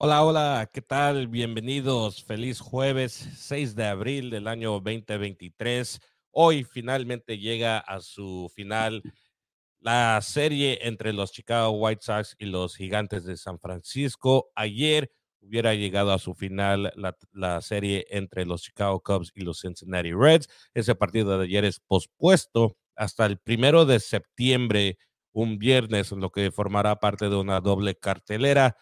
Hola, hola, ¿qué tal? Bienvenidos. Feliz jueves 6 de abril del año 2023. Hoy finalmente llega a su final la serie entre los Chicago White Sox y los Gigantes de San Francisco. Ayer hubiera llegado a su final la, la, serie entre los Chicago Cubs y los Cincinnati Reds. Ese partido de ayer es pospuesto hasta el primero de septiembre, un viernes, lo que formará parte de una doble cartelera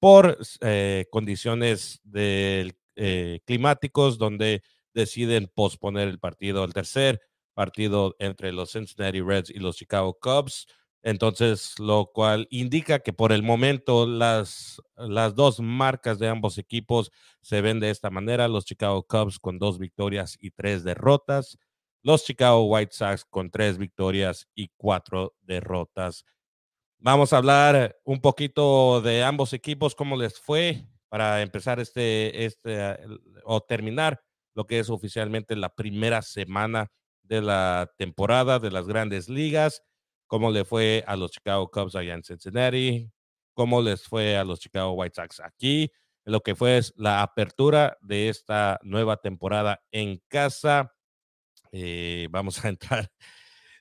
por eh, condiciones de, eh, climáticos donde deciden posponer el partido, el tercer partido entre los Cincinnati Reds y los Chicago Cubs. Entonces, lo cual indica que por el momento las, las dos marcas de ambos equipos se ven de esta manera. Los Chicago Cubs con dos victorias y tres derrotas. Los Chicago White Sox con tres victorias y cuatro derrotas. Vamos a hablar un poquito de ambos equipos, cómo les fue para empezar este, este, o terminar lo que es oficialmente la primera semana de la temporada de las grandes ligas, cómo le fue a los Chicago Cubs allá en Cincinnati, cómo les fue a los Chicago White Sox aquí, lo que fue la apertura de esta nueva temporada en casa. Eh, vamos a entrar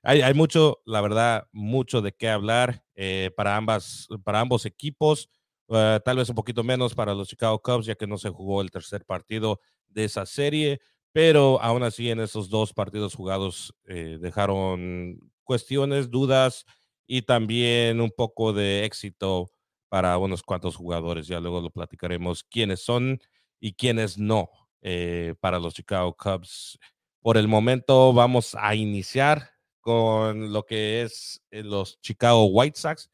hay, mucho, la verdad, mucho de qué hablar eh, para, ambas, para ambos equipos. Eh, tal vez un poquito menos para los Chicago Cubs, ya que no se jugó el tercer partido de esa serie, pero aún así en esos dos partidos jugados eh, dejaron cuestiones, dudas y también un poco de éxito para unos cuantos jugadores. Ya luego lo platicaremos quiénes son y quiénes no para los Chicago Cubs. Por el momento vamos a iniciar con lo que es eh, los Chicago White Sox.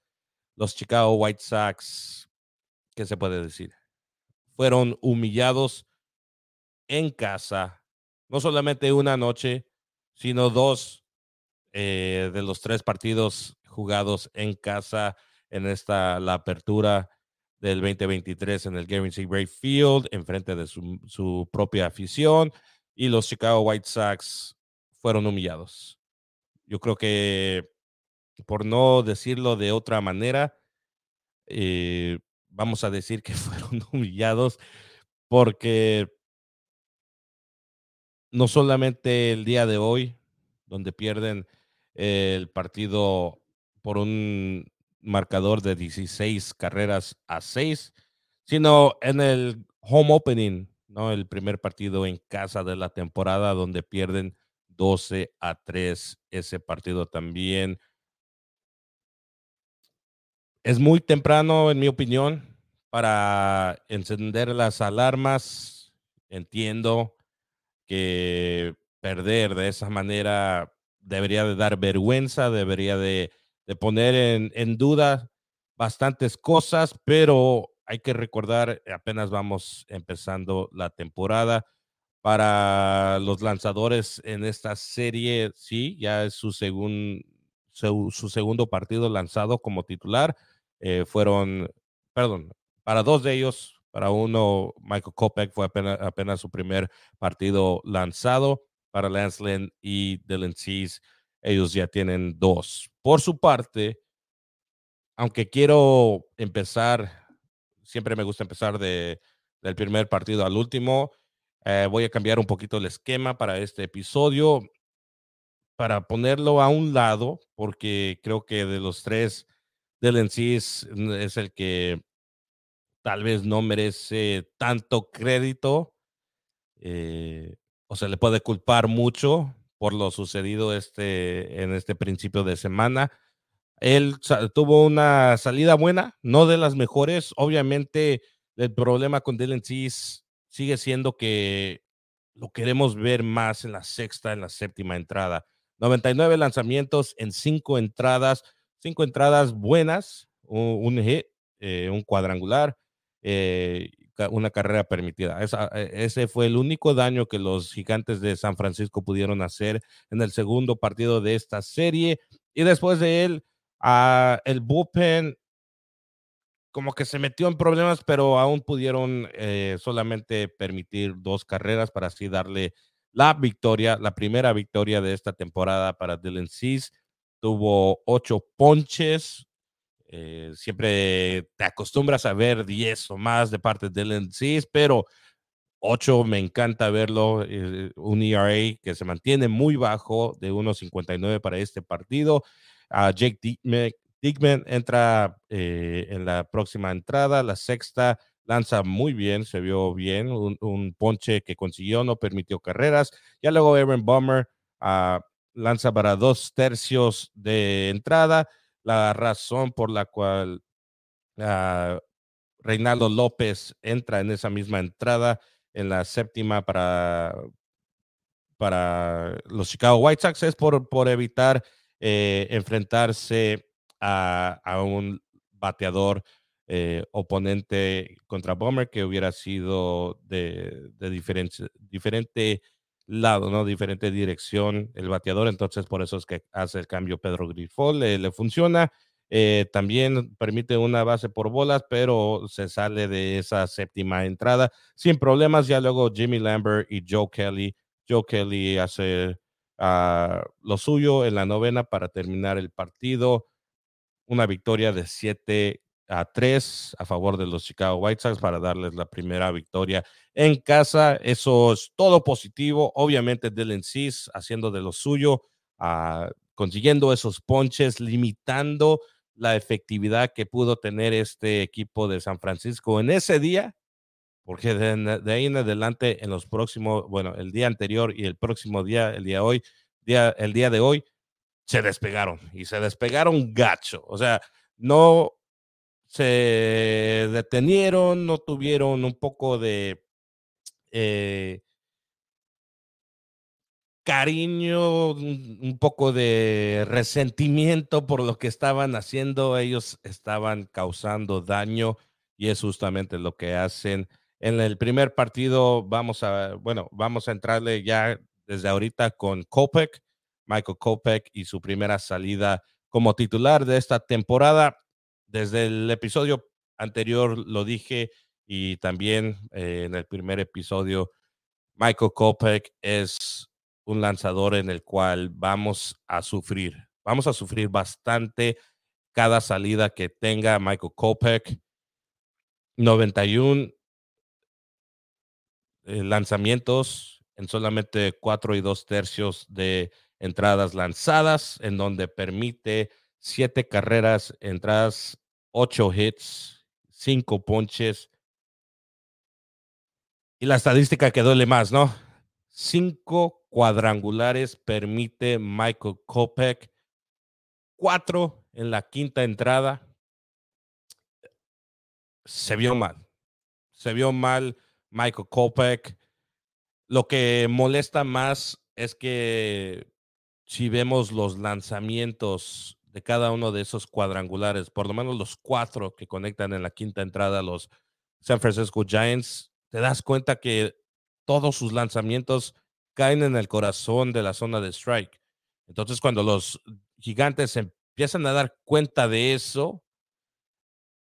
Los Chicago White Sox, ¿qué se puede decir? Fueron humillados en casa, no solamente una noche, sino dos eh, de los tres partidos jugados en casa en esta la apertura del 2023 en el Guaranteed Gray Field, enfrente de su, su propia afición, y los Chicago White Sox fueron humillados. Yo creo que, por no decirlo de otra manera, eh, vamos a decir que fueron humillados porque no solamente el día de hoy, donde pierden el partido por un marcador de 16 carreras a 6, sino en el home opening, ¿no? El primer partido en casa de la temporada donde pierden 12 a 3 ese partido también. Es muy temprano, en mi opinión, para encender las alarmas. Entiendo que perder de esa manera debería de dar vergüenza, debería de, poner en, en duda bastantes cosas, pero hay que recordar, apenas vamos empezando la temporada para los lanzadores en esta serie, sí, ya es su, su, segundo partido lanzado como titular. Eh, fueron, perdón, para dos de ellos, para uno, Michael Kopech fue apenas, su primer partido lanzado. Para Lance Lynn y Dylan ellos ya tienen dos. Por su parte, aunque quiero empezar, siempre me gusta empezar de, del primer partido al último. Eh, voy a cambiar un poquito el esquema para este episodio para ponerlo a un lado, porque creo que de los tres, Dylan Cis es el que tal vez no merece tanto crédito eh, o se le puede culpar mucho por lo sucedido este, en este principio de semana. Él tuvo una salida buena, no de las mejores. Obviamente, el problema con Dylan Cis sigue siendo que lo queremos ver más en la sexta, en la séptima entrada. 99 lanzamientos en cinco entradas, cinco entradas buenas, un, hit, eh, un cuadrangular, eh, una carrera permitida. E, ese fue el único daño que los gigantes de San Francisco pudieron hacer en el segundo partido de esta serie. Y después de él, ah, el bullpen como que se metió en problemas, pero aún pudieron eh, solamente permitir dos carreras para así darle la victoria, la primera victoria de esta temporada para Dylan Cease. Tuvo ocho ponches, Eh, siempre te acostumbras a ver 10 o más de parte de Dylan pero 8 me encanta verlo. Eh, un ERA que se mantiene muy bajo de 1.59 para este partido. a Jake Dickman, entra eh, en la próxima entrada, la sexta lanza muy bien, se vio bien, un, ponche que consiguió, no permitió carreras. Ya luego Aaron Bummer uh, lanza para dos tercios de entrada la razón por la cual uh, Reinaldo López entra en esa misma entrada en la séptima para, para los Chicago White Sox es por, por evitar eh, enfrentarse a, un bateador eh, oponente contra Bomber que hubiera sido de, diferente, lado, ¿no? Diferente dirección el bateador, entonces por eso es que hace el cambio Pedro Grifol, le, funciona. Eh, también permite una base por bolas, pero se sale de esa séptima entrada sin problemas. Ya luego Jimmy Lambert y Joe Kelly. Joe Kelly hace ah, lo suyo en la novena para terminar el partido. Una victoria de siete a 3 a favor de los Chicago White Sox para darles la primera victoria en casa. Eso es todo positivo. Obviamente Dylan Cease haciendo de lo suyo, uh, consiguiendo esos ponches, limitando la efectividad que pudo tener este equipo de San Francisco en ese día, porque de, ahí en adelante, en los próximos, bueno, el día anterior y el próximo día, el día hoy, día, el día de hoy, se despegaron y se despegaron gacho. O sea, no se detenieron, no tuvieron un poco de eh, cariño, un poco de resentimiento por lo que estaban haciendo. Ellos estaban causando daño y es justamente lo que hacen. En el primer partido vamos a, bueno, vamos a entrarle ya desde ahorita con Kopek, Michael Kopek y su primera salida como titular de esta temporada desde el episodio anterior lo dije y también eh, en el primer episodio, Michael Kopech es un lanzador en el cual vamos a sufrir. Vamos a sufrir bastante cada salida que tenga Michael Kopech. 91 eh, lanzamientos en solamente cuatro y dos tercios de entradas lanzadas, en donde permite siete carreras, entradas ocho hits, cinco ponches. Y la estadística que duele más, ¿no? Cinco cuadrangulares permite Michael Kopech, cuatro en la quinta entrada. Se vio mal. Se vio mal Michael Kopech. Lo que molesta más es que si vemos los lanzamientos de cada uno de esos cuadrangulares, por lo menos los cuatro que conectan en la quinta entrada a los San Francisco Giants, te das cuenta que todos sus lanzamientos caen en el corazón de la zona de strike. Entonces, cuando los gigantes empiezan a dar cuenta de eso,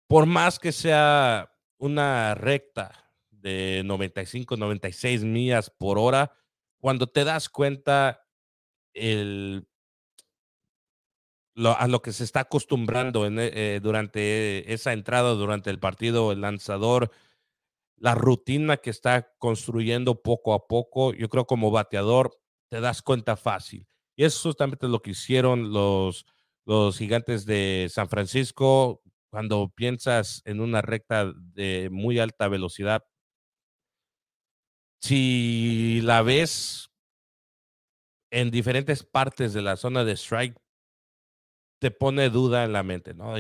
por más que sea una recta de 95, 96 millas por hora, cuando te das cuenta el a lo que se está acostumbrando eh, durante esa entrada, durante el partido, el lanzador, la rutina que está construyendo poco a poco, yo creo como bateador te das cuenta fácil. Y eso es justamente lo que hicieron los, los gigantes de San Francisco cuando piensas en una recta de muy alta velocidad. Si la ves en diferentes partes de la zona de strike, te pone duda en la mente, ¿no?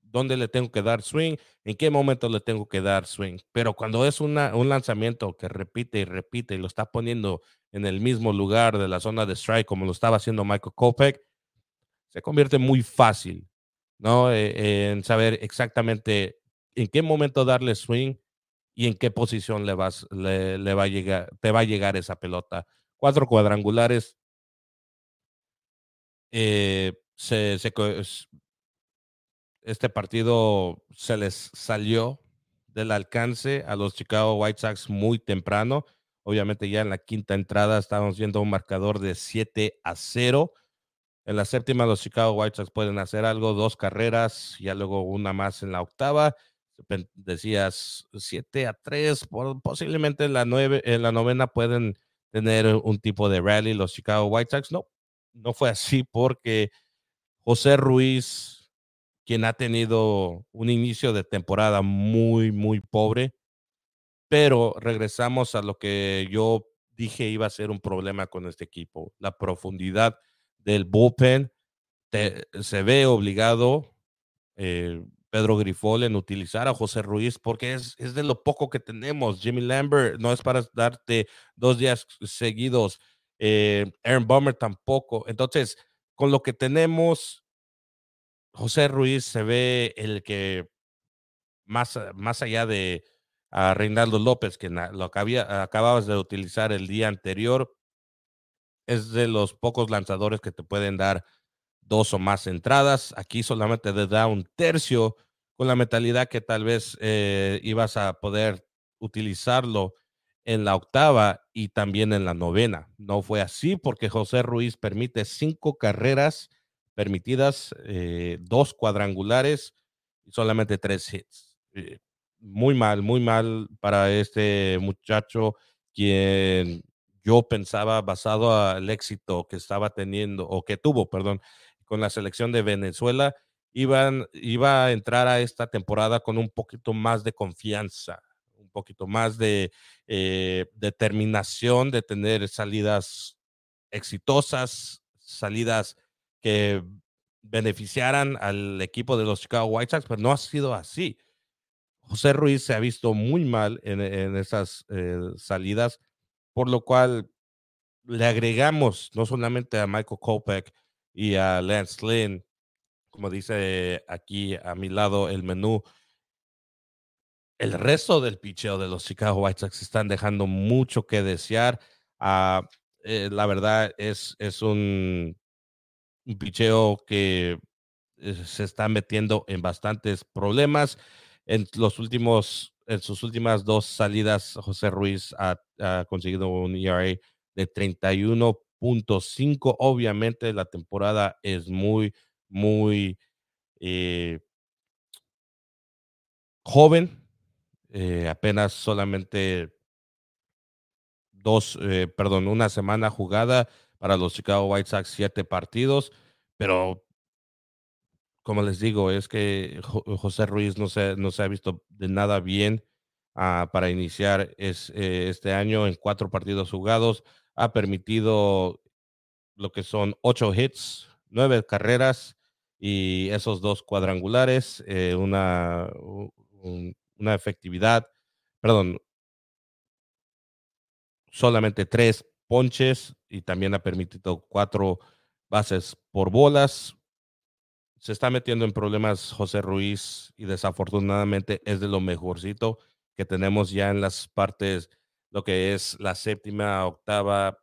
¿Dónde le tengo que dar swing? ¿En qué momento le tengo que dar swing? Pero cuando es un lanzamiento que repite y repite y lo está poniendo en el mismo lugar de la zona de strike como lo estaba haciendo Michael Kopech, se convierte muy fácil, ¿no? E, en saber exactamente en qué momento darle swing y en qué posición le, vas, le va a llegar, te va a llegar esa pelota. Cuatro cuadrangulares. Eh, este partido se les salió del alcance a los Chicago White Sox muy temprano. Obviamente ya en la quinta entrada estábamos viendo un marcador de 7 a 0. En la séptima, los Chicago White Sox pueden hacer algo, dos carreras, ya luego una más en la octava. Decías 7 a 3, posiblemente en la, nueve, en la novena pueden tener un tipo de rally los Chicago White Sox. No, no fue así porque José Ruiz, quien ha tenido un inicio de temporada muy, muy pobre, pero regresamos a lo que yo dije iba a ser un problema con este equipo, la profundidad del bullpen. se ve obligado eh, Pedro Grifol en utilizar a José Ruiz porque es, es, de lo poco que tenemos. Jimmy Lambert no es para darte dos días seguidos. Eh, Aaron Bummer tampoco. Entonces, con lo que tenemos, José Ruiz se ve el que más, más allá de a Reinaldo López, que lo acababas de utilizar el día anterior, es de los pocos lanzadores que te pueden dar dos o más entradas. Aquí solamente te da un tercio con la mentalidad que tal vez eh, ibas a poder utilizarlo en la octava y también en la novena. No fue así porque José Ruiz permite cinco carreras permitidas, eh, dos cuadrangulares y solamente tres hits. Eh, muy mal, muy mal para este muchacho quien yo pensaba basado al éxito que estaba teniendo o que tuvo, perdón, con la selección de Venezuela, iban, iba a entrar a esta temporada con un poquito más de confianza, un poquito más de eh, determinación de tener salidas exitosas, salidas que beneficiaran al equipo de los Chicago White Sox, pero no ha sido así. José Ruiz se ha visto muy mal en, esas eh, salidas, por lo cual le agregamos no solamente a Michael Kopech y a Lance Lynn, como dice aquí a mi lado el menú, el resto del picheo de los Chicago White Sox están dejando mucho que desear. Eh, la verdad es, es un, un picheo que eh, se está metiendo en bastantes problemas en los últimos, en sus últimas dos salidas, José Ruiz ha, conseguido un ERA de 31.5. Obviamente la temporada es muy, muy eh, joven. Eh, apenas solamente dos, eh, perdón, una semana jugada para los Chicago White Sox, siete partidos, pero como les digo, es que José Ruiz no se, no se ha visto de nada bien ah, para iniciar es, este año en cuatro partidos jugados. Ha permitido lo que son ocho hits, nueve carreras y esos dos cuadrangulares, eh, una, una efectividad, perdón, solamente tres ponches y también ha permitido cuatro bases por bolas, se está metiendo en problemas José Ruiz y desafortunadamente es de lo mejorcito que tenemos ya en las partes, lo que es la séptima, octava,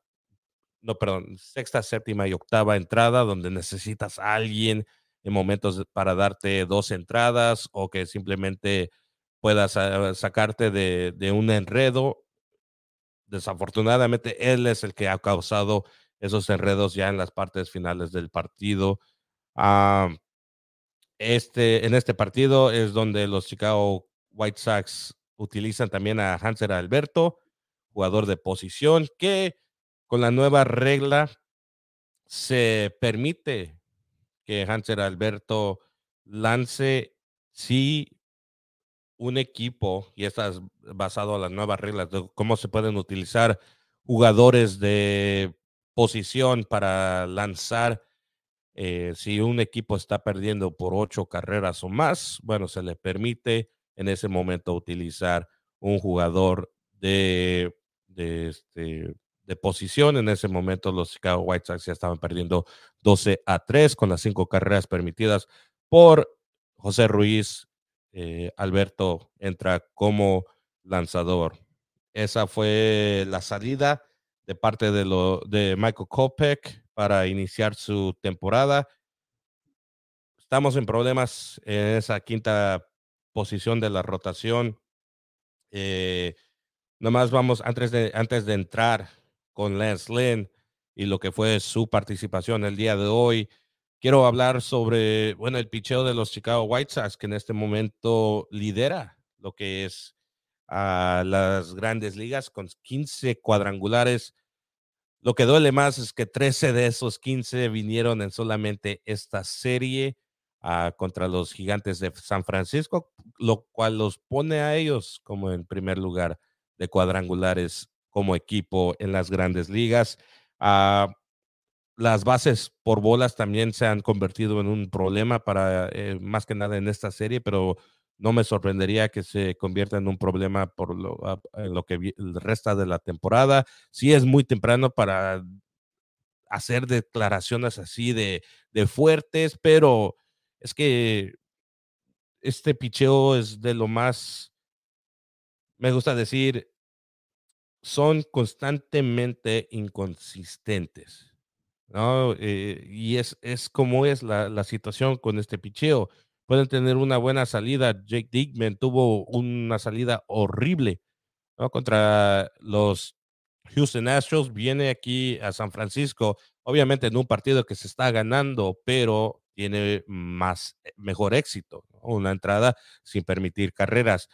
no, perdón, sexta, séptima y octava entrada, donde necesitas a alguien en momentos para darte dos entradas o que simplemente puedas ah, sacarte de, un enredo. Desafortunadamente, él es el que ha causado esos enredos ya en las partes finales del partido. Ah, este, en este partido es donde los Chicago White Sox utilizan también a Hanser Alberto, jugador de posición, que con la nueva regla se permite que Hanser Alberto lance si un equipo, y esto es basado en las nuevas reglas de cómo se pueden utilizar jugadores de posición para lanzar eh, si un equipo está perdiendo por ocho carreras o más, bueno, se le permite en ese momento utilizar un jugador de, de, este, de posición. En ese momento los Chicago White Sox ya estaban perdiendo 12 a 3 con las cinco carreras permitidas por José Ruiz. Eh, Alberto entra como lanzador. Esa fue la salida de parte de, Michael Kopech para iniciar su temporada. Estamos en problemas en esa quinta posición de la rotación. Eh, nomás vamos, antes de, antes de entrar con Lance Lynn, y lo que fue su participación el día de hoy. Quiero hablar sobre, bueno, el picheo de los Chicago White Sox, que en este momento lidera lo que es a las grandes ligas con 15 cuadrangulares. Lo que duele más es que 13 de esos 15 vinieron en solamente esta serie ah, contra los gigantes de San Francisco, lo cual los pone a ellos como en primer lugar de cuadrangulares como equipo en las grandes ligas. Ah, las bases por bolas también se han convertido en un problema para eh, más que nada en esta serie, pero no me sorprendería que se convierta en un problema por lo, ah, en lo que resta de la temporada. Sí es muy temprano para hacer declaraciones así de, de fuertes, pero es que este picheo es de lo más, me gusta decir, son constantemente inconsistentes. ¿no? Eh, y es, es como es la, la situación con este picheo pueden tener una buena salida. Jake Dickman tuvo una salida horrible contra los Houston Astros. Viene aquí a San Francisco, obviamente en un partido que se está ganando, pero tiene más, eh, mejor éxito. Una entrada sin permitir carreras.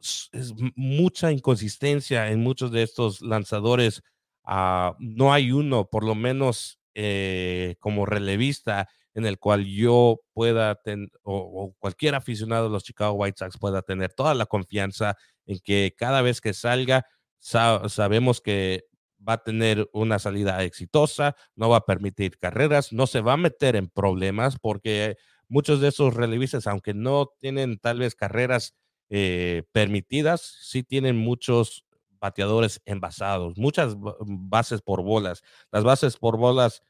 Es mucha inconsistencia en muchos de estos lanzadores. Ah, no hay uno, por lo menos eh, como relevista, en el cual yo pueda tener, o, cualquier aficionado de los Chicago White Sox pueda tener toda la confianza en que cada vez que salga, sabemos que va a tener una salida exitosa, no va a permitir carreras, no se va a meter en problemas porque muchos de esos relevistas, aunque no tienen tal vez carreras eh, permitidas, sí tienen muchos bateadores envasados, muchas bases por bolas. Las bases por bolas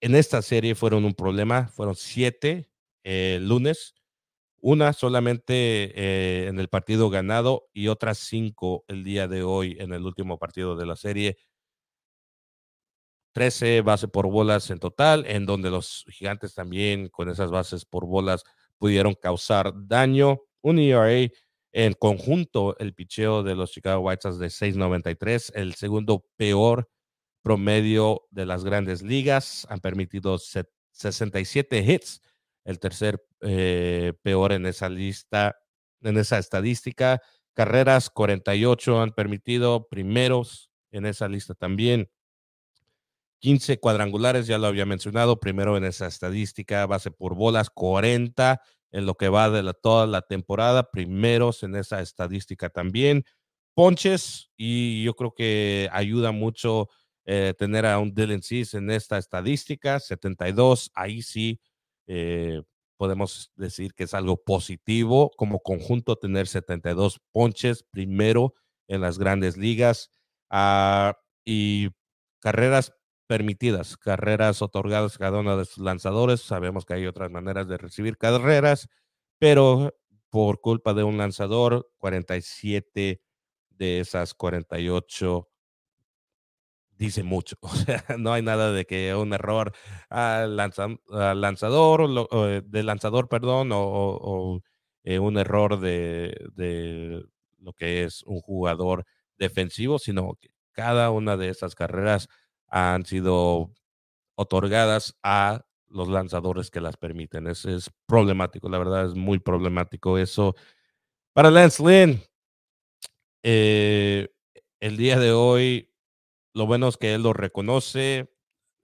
en esta serie fueron un problema, fueron siete eh, lunes, una solamente eh, en el partido ganado y otras cinco el día de hoy en el último partido de la serie. 13 bases por bolas en total, en donde los gigantes también con esas bases por bolas pudieron causar daño. Un ERA en conjunto, el picheo de los Chicago White Sox de 6.93, el segundo peor promedio de las grandes ligas. Han permitido 67 hits, el tercer eh, peor en esa lista, en esa estadística. Carreras 48 han permitido, primeros en esa lista también. 15 cuadrangulares, ya lo había mencionado, primero en esa estadística, base por bolas, 40 en lo que va de la, toda la temporada, primeros en esa estadística también. Ponches, y yo creo que ayuda mucho eh, tener a un Dylan Cease en esta estadística, 72, ahí sí eh, podemos decir que es algo positivo como conjunto tener 72 ponches primero en las grandes ligas ah, y carreras permitidas, carreras otorgadas a cada uno de sus lanzadores. Sabemos que hay otras maneras de recibir carreras, pero por culpa de un lanzador, 47 de esas 48 dice mucho. O sea, no hay nada de que un error al, lanzador, eh, del lanzador, perdón, o, eh, un error de, lo que es un jugador defensivo, sino que cada una de esas carreras han sido otorgadas a los lanzadores que las permiten. Es, es problemático, la verdad es muy problemático eso. Para Lance Lynn, eh, el día de hoy lo bueno es que él lo reconoce.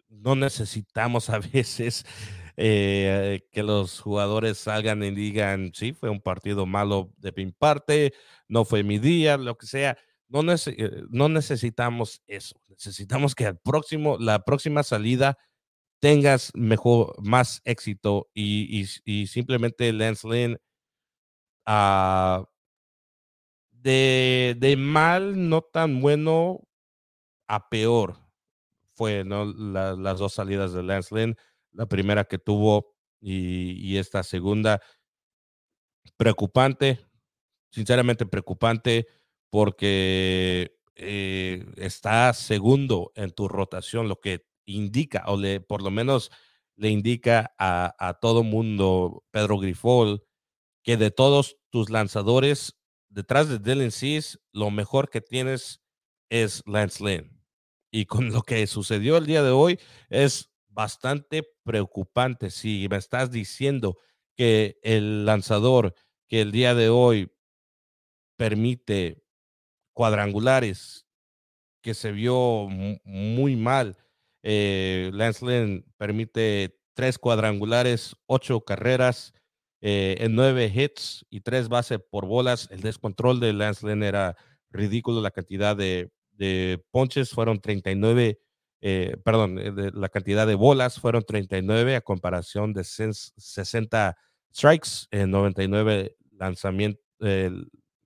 No necesitamos a veces eh, que los jugadores salgan y digan, sí, fue un partido malo de mi parte, no fue mi día, lo que sea. No, eh, no necesitamos eso. Necesitamos que al próximo, la próxima salida tengas mejor, más éxito y, simplemente Lance Lynn ah, de, de mal, no tan bueno, a peor fue ¿no? las dos salidas de Lance Lynn, la primera que tuvo y, esta segunda. Preocupante, sinceramente preocupante, porque eh, está segundo en tu rotación, lo que indica, o le, por lo menos le indica a, todo mundo, Pedro Grifol, que de todos tus lanzadores, detrás de Dylan Cease, lo mejor que tienes es Lance Lynn. Y con lo que sucedió el día de hoy es bastante preocupante. Si me estás diciendo que el lanzador que el día de hoy permite cuadrangulares, que se vio muy mal, eh, Lance Lynn permite tres cuadrangulares, ocho carreras, eh, en nueve hits y tres bases por bolas. El descontrol de Lance Lynn era ridículo. La cantidad de, ponches fueron 39, eh, perdón, eh, la cantidad de bolas fueron 39 a comparación de 60 strikes en 99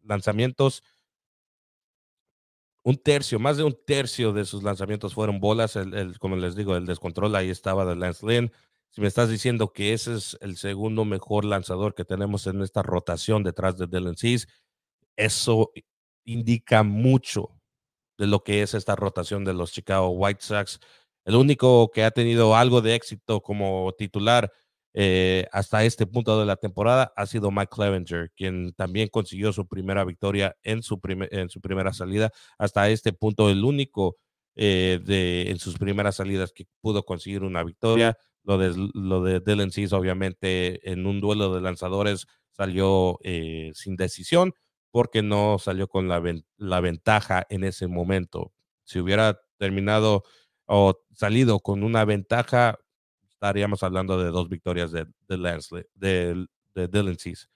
lanzamientos. Un tercio, más de un tercio de sus lanzamientos fueron bolas. El, como les digo, el descontrol ahí estaba de Lance Lynn. Si me estás diciendo que ese es el segundo mejor lanzador que tenemos en esta rotación detrás de Dylan Cease, eso indica mucho de lo que es esta rotación de los Chicago White Sox. El único que ha tenido algo de éxito como titular eh, hasta este punto de la temporada ha sido Mike Clevenger, quien también consiguió su primera victoria en su, en su primera salida. Hasta este punto, el único eh, de, en sus primeras salidas que pudo conseguir una victoria. Lo de, lo de Dylan Cease, obviamente, en un duelo de lanzadores salió eh, sin decisión porque no salió con la, la ventaja en ese momento. Si hubiera terminado o salido con una ventaja, estaríamos hablando de dos victorias de, de, Lance, de, de Dylan Cease.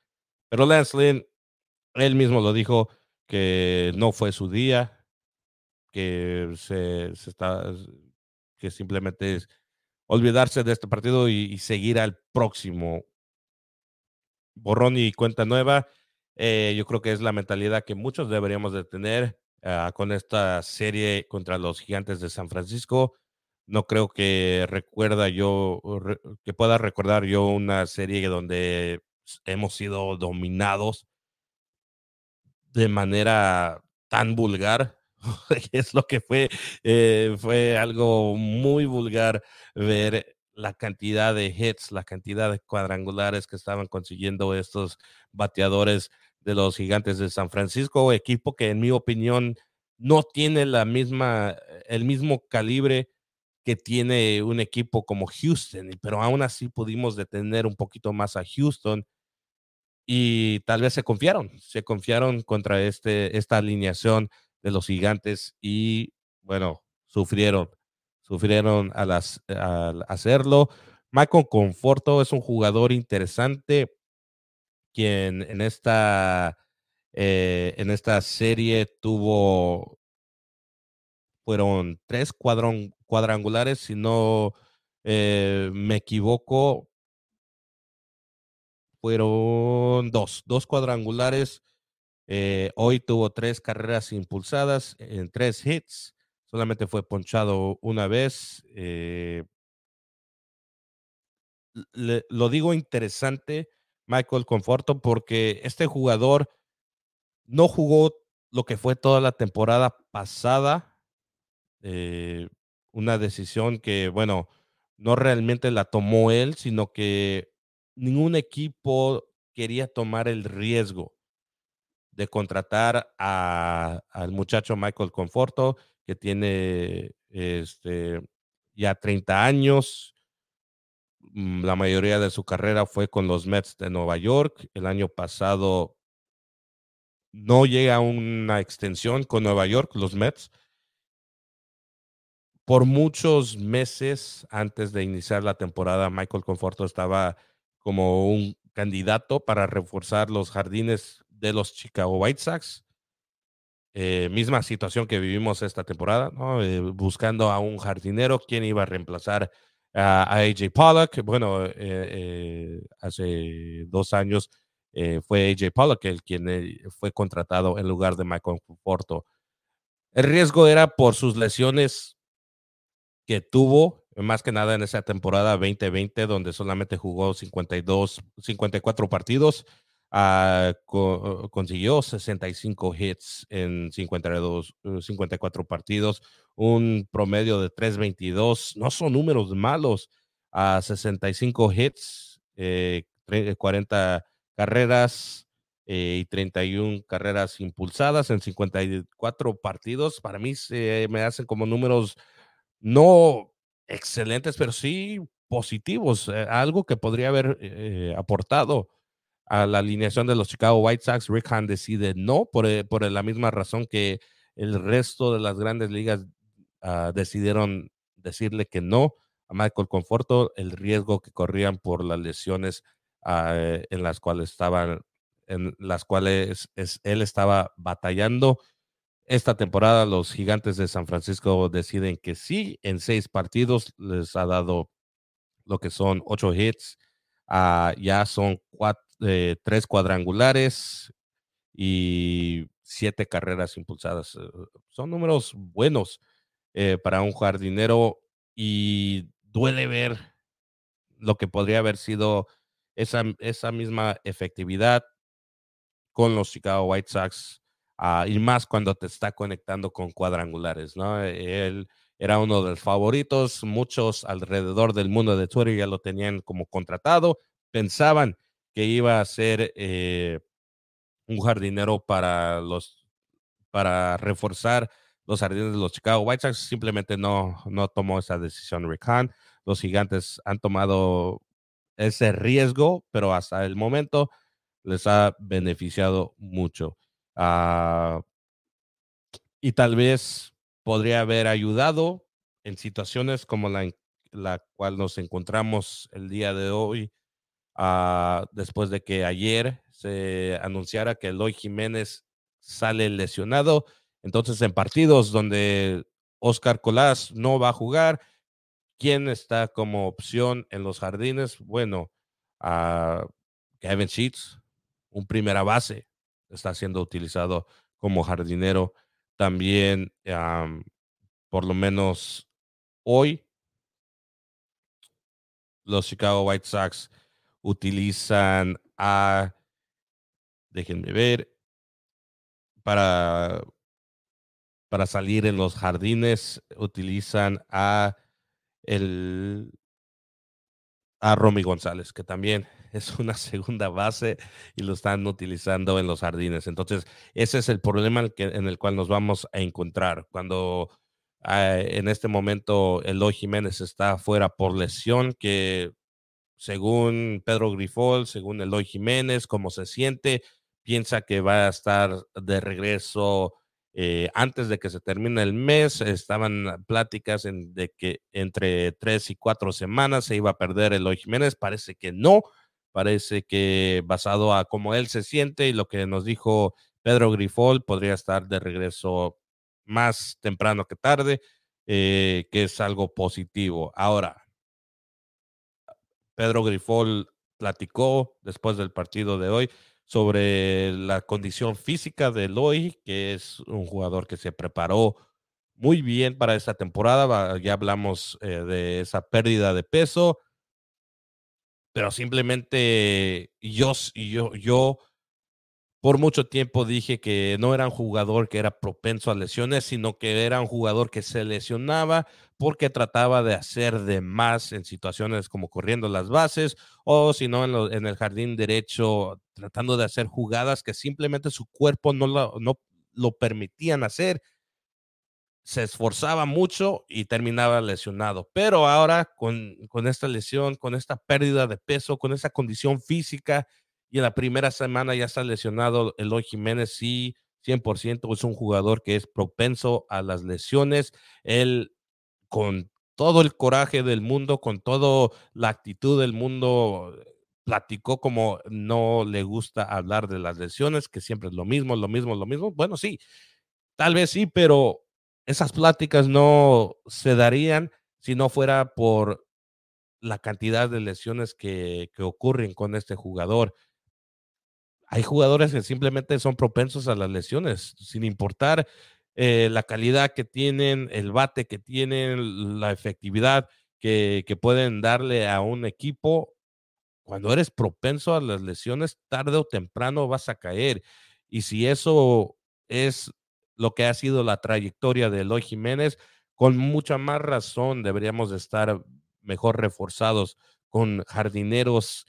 Pero Lance Lynn, él mismo lo dijo que no fue su día, que se, se está, que simplemente es olvidarse de este partido y, seguir al próximo. Borrón y cuenta nueva. Eh, yo creo que es la mentalidad que muchos deberíamos de tener ah, con esta serie contra los gigantes de San Francisco. No creo que recuerda yo, que pueda recordar yo una serie donde hemos sido dominados de manera tan vulgar es lo que fue, eh, fue algo muy vulgar ver la cantidad de hits, la cantidad de cuadrangulares que estaban consiguiendo estos bateadores de los gigantes de San Francisco, equipo que en mi opinión no tiene la misma, el mismo calibre que tiene un equipo como Houston, pero aún así pudimos detener un poquito más a Houston y tal vez se confiaron, se confiaron contra este, esta alineación de los gigantes y bueno, sufrieron, sufrieron al, hacerlo. Michael Conforto es un jugador interesante quien en esta, eh, en esta serie tuvo, fueron tres cuadrangulares, si no eh, me equivoco, fueron dos, dos cuadrangulares eh, hoy tuvo tres carreras impulsadas en tres hits. Solamente fue ponchado una vez. Eh lo digo interesante, Michael Conforto, porque este jugador no jugó lo que fue toda la temporada pasada. Eh, una decisión que, bueno, no realmente la tomó él, sino que ningún equipo quería tomar el riesgo de contratar al muchacho Michael Conforto, que tiene este, ya 30 años. Mm, la mayoría de su carrera fue con los Mets de Nueva York. El año pasado no llega a una extensión con Nueva York, los Mets. Por muchos meses antes de iniciar la temporada, Michael Conforto estaba como un candidato para reforzar los jardines de los Chicago White Sox. Eh, misma situación que vivimos esta temporada, eh, buscando a un jardinero, quien iba a reemplazar a, AJ Pollock. Bueno, eh, hace dos años fue AJ Pollock el quien fue contratado en lugar de Michael Porto. El riesgo era por sus lesiones que tuvo, más que nada en esa temporada 2020, donde solamente jugó 52, 54 partidos. Ah, consiguió 65 hits en 52, 54 uh, partidos, un promedio de 3.22. No son números malos. A 65 hits, 40 eh, carreras, eh, y 31 carreras impulsadas en 54 partidos. Para mí se me hacen como números no excelentes, pero sí positivos, eh, algo que podría haber eh, aportado a la alineación de los Chicago White Sox. Rick Hahn decide no, por, por la misma razón que el resto de las grandes ligas uh, decidieron decirle que no a Michael Conforto, el riesgo que corrían por las lesiones uh, en las cuales estaban, en las cuales es, él estaba batallando. Esta temporada los gigantes de San Francisco deciden que sí, en seis partidos les ha dado lo que son ocho hits, uh, ya son cuatro, eh, tres cuadrangulares y siete carreras impulsadas. Eh, son números buenos eh, para un jardinero y duele ver lo que podría haber sido esa, esa misma efectividad con los Chicago White Sox y más cuando te está conectando con cuadrangulares, ¿no? Él era uno de los favoritos, muchos alrededor del mundo de Twitter ya lo tenían como contratado, pensaban que iba a ser eh, un jardinero para los para reforzar los jardines de los Chicago White Sox. Simplemente no, no tomó esa decisión Rick. Los gigantes han tomado ese riesgo, pero hasta el momento les ha beneficiado mucho. Uh, y tal vez podría haber ayudado en situaciones como la, la cual nos encontramos el día de hoy, uh, después de que ayer se anunciara que Eloy Jiménez sale lesionado. Entonces, en partidos donde Oscar Colás no va a jugar, ¿quién está como opción en los jardines? Bueno, a Kevin Sheets, un primera base, está siendo utilizado como jardinero. También, um, por lo menos hoy, los Chicago White Sox utilizan a déjenme ver, para, para salir en los jardines utilizan a el a Romy González, que también es una segunda base y lo están utilizando en los jardines. Entonces, ese es el problema en el, cual nos vamos a encontrar cuando uh, en este momento Eloy Jiménez está fuera por lesión, que según Pedro Grifol, según Eloy Jiménez, cómo se siente, piensa que va a estar de regreso eh, antes de que se termine el mes. Estaban pláticas en, de que entre tres y cuatro semanas se iba a perder Eloy Jiménez. Parece que no. Parece que basado a cómo él se siente y lo que nos dijo Pedro Grifol, podría estar de regreso más temprano que tarde, eh, que es algo positivo. Ahora, Pedro Grifol platicó después del partido de hoy sobre la condición física de Eloy, que es un jugador que se preparó muy bien para esta temporada. Ya hablamos eh, de esa pérdida de peso, pero simplemente yo, yo, yo por mucho tiempo dije que no era un jugador que era propenso a lesiones, sino que era un jugador que se lesionaba porque trataba de hacer de más en situaciones como corriendo las bases o si no en, en, el jardín derecho tratando de hacer jugadas que simplemente su cuerpo no lo, no lo permitían hacer. Se esforzaba mucho y terminaba lesionado. Pero ahora con, con esta lesión, con esta pérdida de peso, con esa condición física, y en la primera semana ya está lesionado Eloy Jiménez, sí, 100% es un jugador que es propenso a las lesiones. Él con todo el coraje del mundo, con toda la actitud del mundo, platicó como no le gusta hablar de las lesiones, que siempre es lo mismo, lo mismo, lo mismo. Bueno, sí, tal vez sí, pero esas pláticas no se darían si no fuera por la cantidad de lesiones que, que ocurren con este jugador hay jugadores que simplemente son propensos a las lesiones, sin importar eh, la calidad que tienen, el bate que tienen, la efectividad que, que, pueden darle a un equipo. Cuando eres propenso a las lesiones, tarde o temprano vas a caer. Y si eso es lo que ha sido la trayectoria de Eloy Jiménez, con mucha más razón deberíamos estar mejor reforzados con jardineros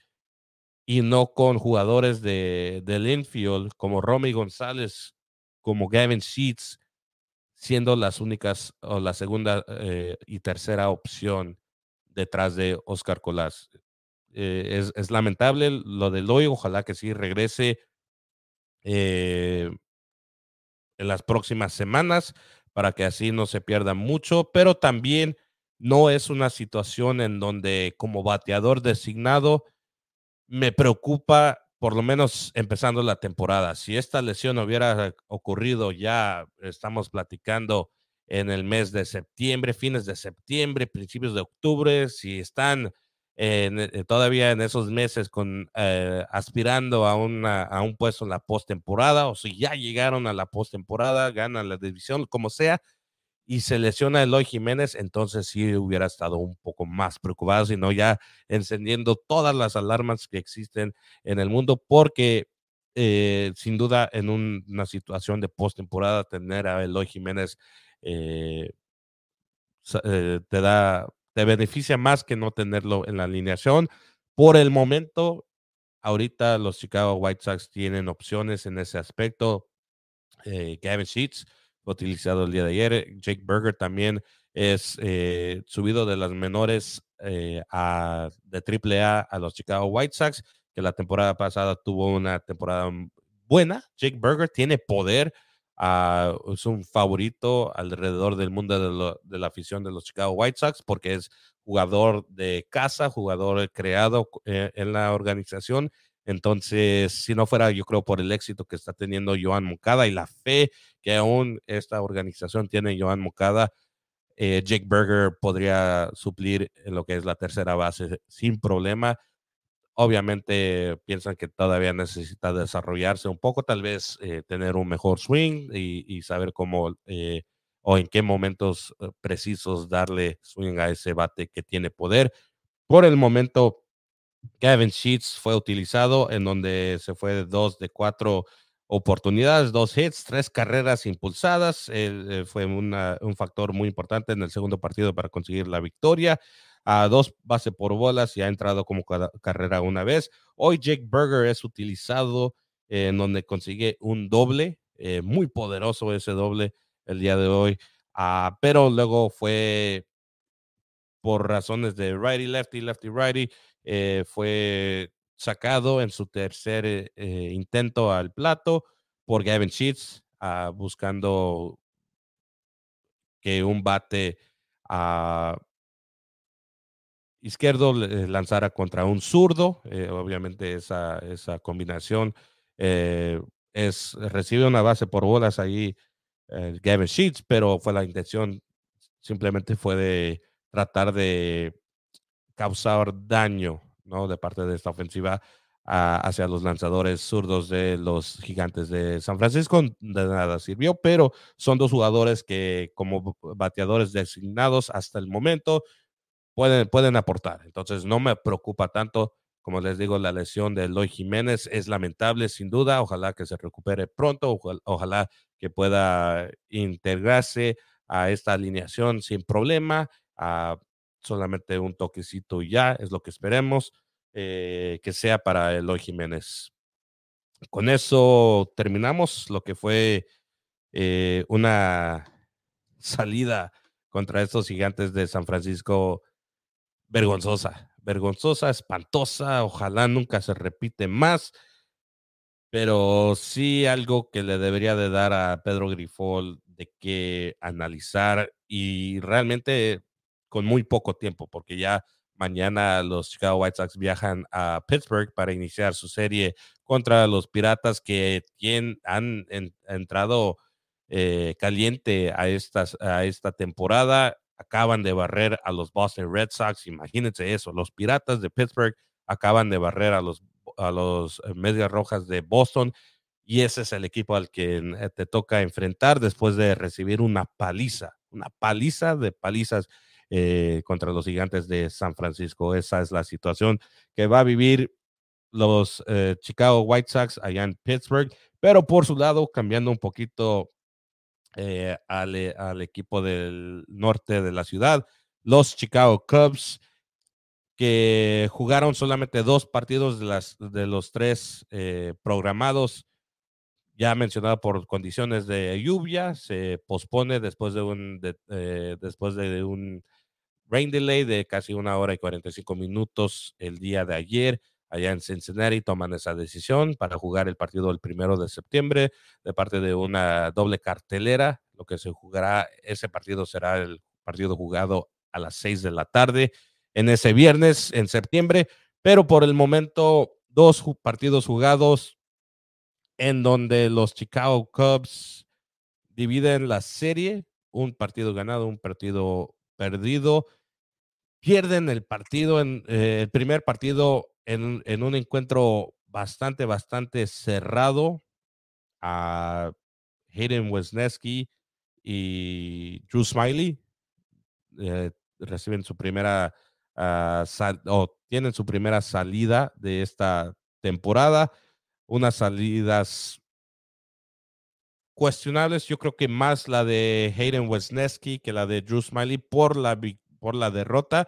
y no con jugadores de, del infield como Romy González, como Gavin Sheets, siendo las únicas o la segunda eh, y tercera opción detrás de Oscar Colás. Eh, es, lamentable lo de Loy, ojalá que sí regrese eh, en las próximas semanas para que así no se pierda mucho, pero también no es una situación en donde como bateador designado me preocupa por lo menos empezando la temporada. Si esta lesión hubiera ocurrido ya, estamos platicando en el mes de septiembre, fines de septiembre, principios de octubre, si están eh, todavía en esos meses con eh, aspirando a, una, a un puesto en la postemporada o si ya llegaron a la postemporada, ganan la división, como sea, y se lesiona Eloy Jiménez, entonces sí hubiera estado un poco más preocupado, sino ya encendiendo todas las alarmas que existen en el mundo, porque eh, sin duda en una situación de postemporada tener a Eloy Jiménez te da, te beneficia más que no tenerlo en la alineación. Por el momento, ahorita los Chicago White Sox tienen opciones en ese aspecto. Gavin Sheets, utilizado el día de ayer. Jake Berger también es eh, subido de las menores eh, a, de AAA a los Chicago White Sox, que la temporada pasada tuvo una temporada buena. Jake Berger tiene poder, ah, es un favorito alrededor del mundo de, la afición de los Chicago White Sox porque es jugador de casa, jugador creado eh, en la organización entonces, si no fuera, yo creo, por el éxito que está teniendo Joan Mocada y la fe que aún esta organización tiene Joan Mocada, eh, Jake Berger podría suplir lo que es la tercera base sin problema. Obviamente piensan que todavía necesita desarrollarse un poco, tal vez eh, tener un mejor swing y, saber cómo eh, o en qué momentos precisos darle swing a ese bate que tiene poder. Por el momento, Gavin Sheets fue utilizado en donde se fue dos de cuatro oportunidades, dos hits, tres carreras impulsadas. Eh, fue un factor muy importante en el segundo partido para conseguir la victoria. A dos base por bolas y ha entrado como carrera una vez. Hoy Jake Berger es utilizado en donde consigue un doble, eh, muy poderoso ese doble el día de hoy. Ah, pero luego fue por razones de righty, lefty, lefty, righty, eh, fue sacado en su tercer eh, intento al plato por Gavin Sheets, ah, buscando que un bate a izquierdo lanzara contra un zurdo. obviamente esa, esa combinación es, recibe una base por bolas ahí Gavin Sheets, pero fue la intención, simplemente fue de tratar de causar daño ¿no? de parte de esta ofensiva hacia los lanzadores zurdos de los gigantes de San Francisco. De nada sirvió, pero son dos jugadores que como bateadores designados hasta el momento pueden, pueden aportar. Entonces no me preocupa tanto. Como les digo, la lesión de Eloy Jiménez es lamentable, sin duda. Ojalá que se recupere pronto. ojalá que pueda integrarse a esta alineación sin problema. A solamente un toquecito y ya, es lo que esperemos eh, que sea para Eloy Jiménez. Con eso terminamos lo que fue eh, una salida contra estos gigantes de San Francisco vergonzosa, vergonzosa, espantosa, ojalá nunca se repite más, pero sí algo que le debería de dar a Pedro Grifol de que analizar y realmente con muy poco tiempo, porque ya mañana los Chicago White Sox viajan a Pittsburgh para iniciar su serie contra los Piratas que han entrado eh, caliente a, a esta temporada. Acaban de barrer a los Boston Red Sox. Imagínense eso. Los Piratas de Pittsburgh acaban de barrer a los, a los eh, Medias Rojas de Boston. Y ese es el equipo al que eh, te toca enfrentar después de recibir una paliza, una paliza de palizas eh, contra los gigantes de San Francisco. Esa es la situación que va a vivir los Chicago White Sox allá en Pittsburgh, pero por su lado, cambiando un poquito eh, al, al, equipo del norte de la ciudad, los Chicago Cubs que jugaron solamente dos partidos de, las, de los tres eh, programados. Ya mencionado por condiciones de lluvia, se pospone después de un, eh, después de un rain delay de casi una hora y 45 minutos el día de ayer. Allá en Cincinnati toman esa decisión para jugar el partido el primero de septiembre de parte de una doble cartelera. Lo que se jugará, ese partido será el partido jugado a las 6 de la tarde en ese viernes en septiembre, pero por el momento dos partidos jugados en donde los Chicago Cubs dividen la serie, un partido ganado, un partido perdido. Pierden el partido, en, eh, el primer partido en, en, un encuentro bastante, bastante cerrado a Hayden Wesneski y Drew Smiley. Eh, reciben su primera uh, o tienen su primera salida de esta temporada. Unas salidas cuestionables, yo creo que más la de Hayden Wesneski que la de Drew Smiley por la, por la derrota,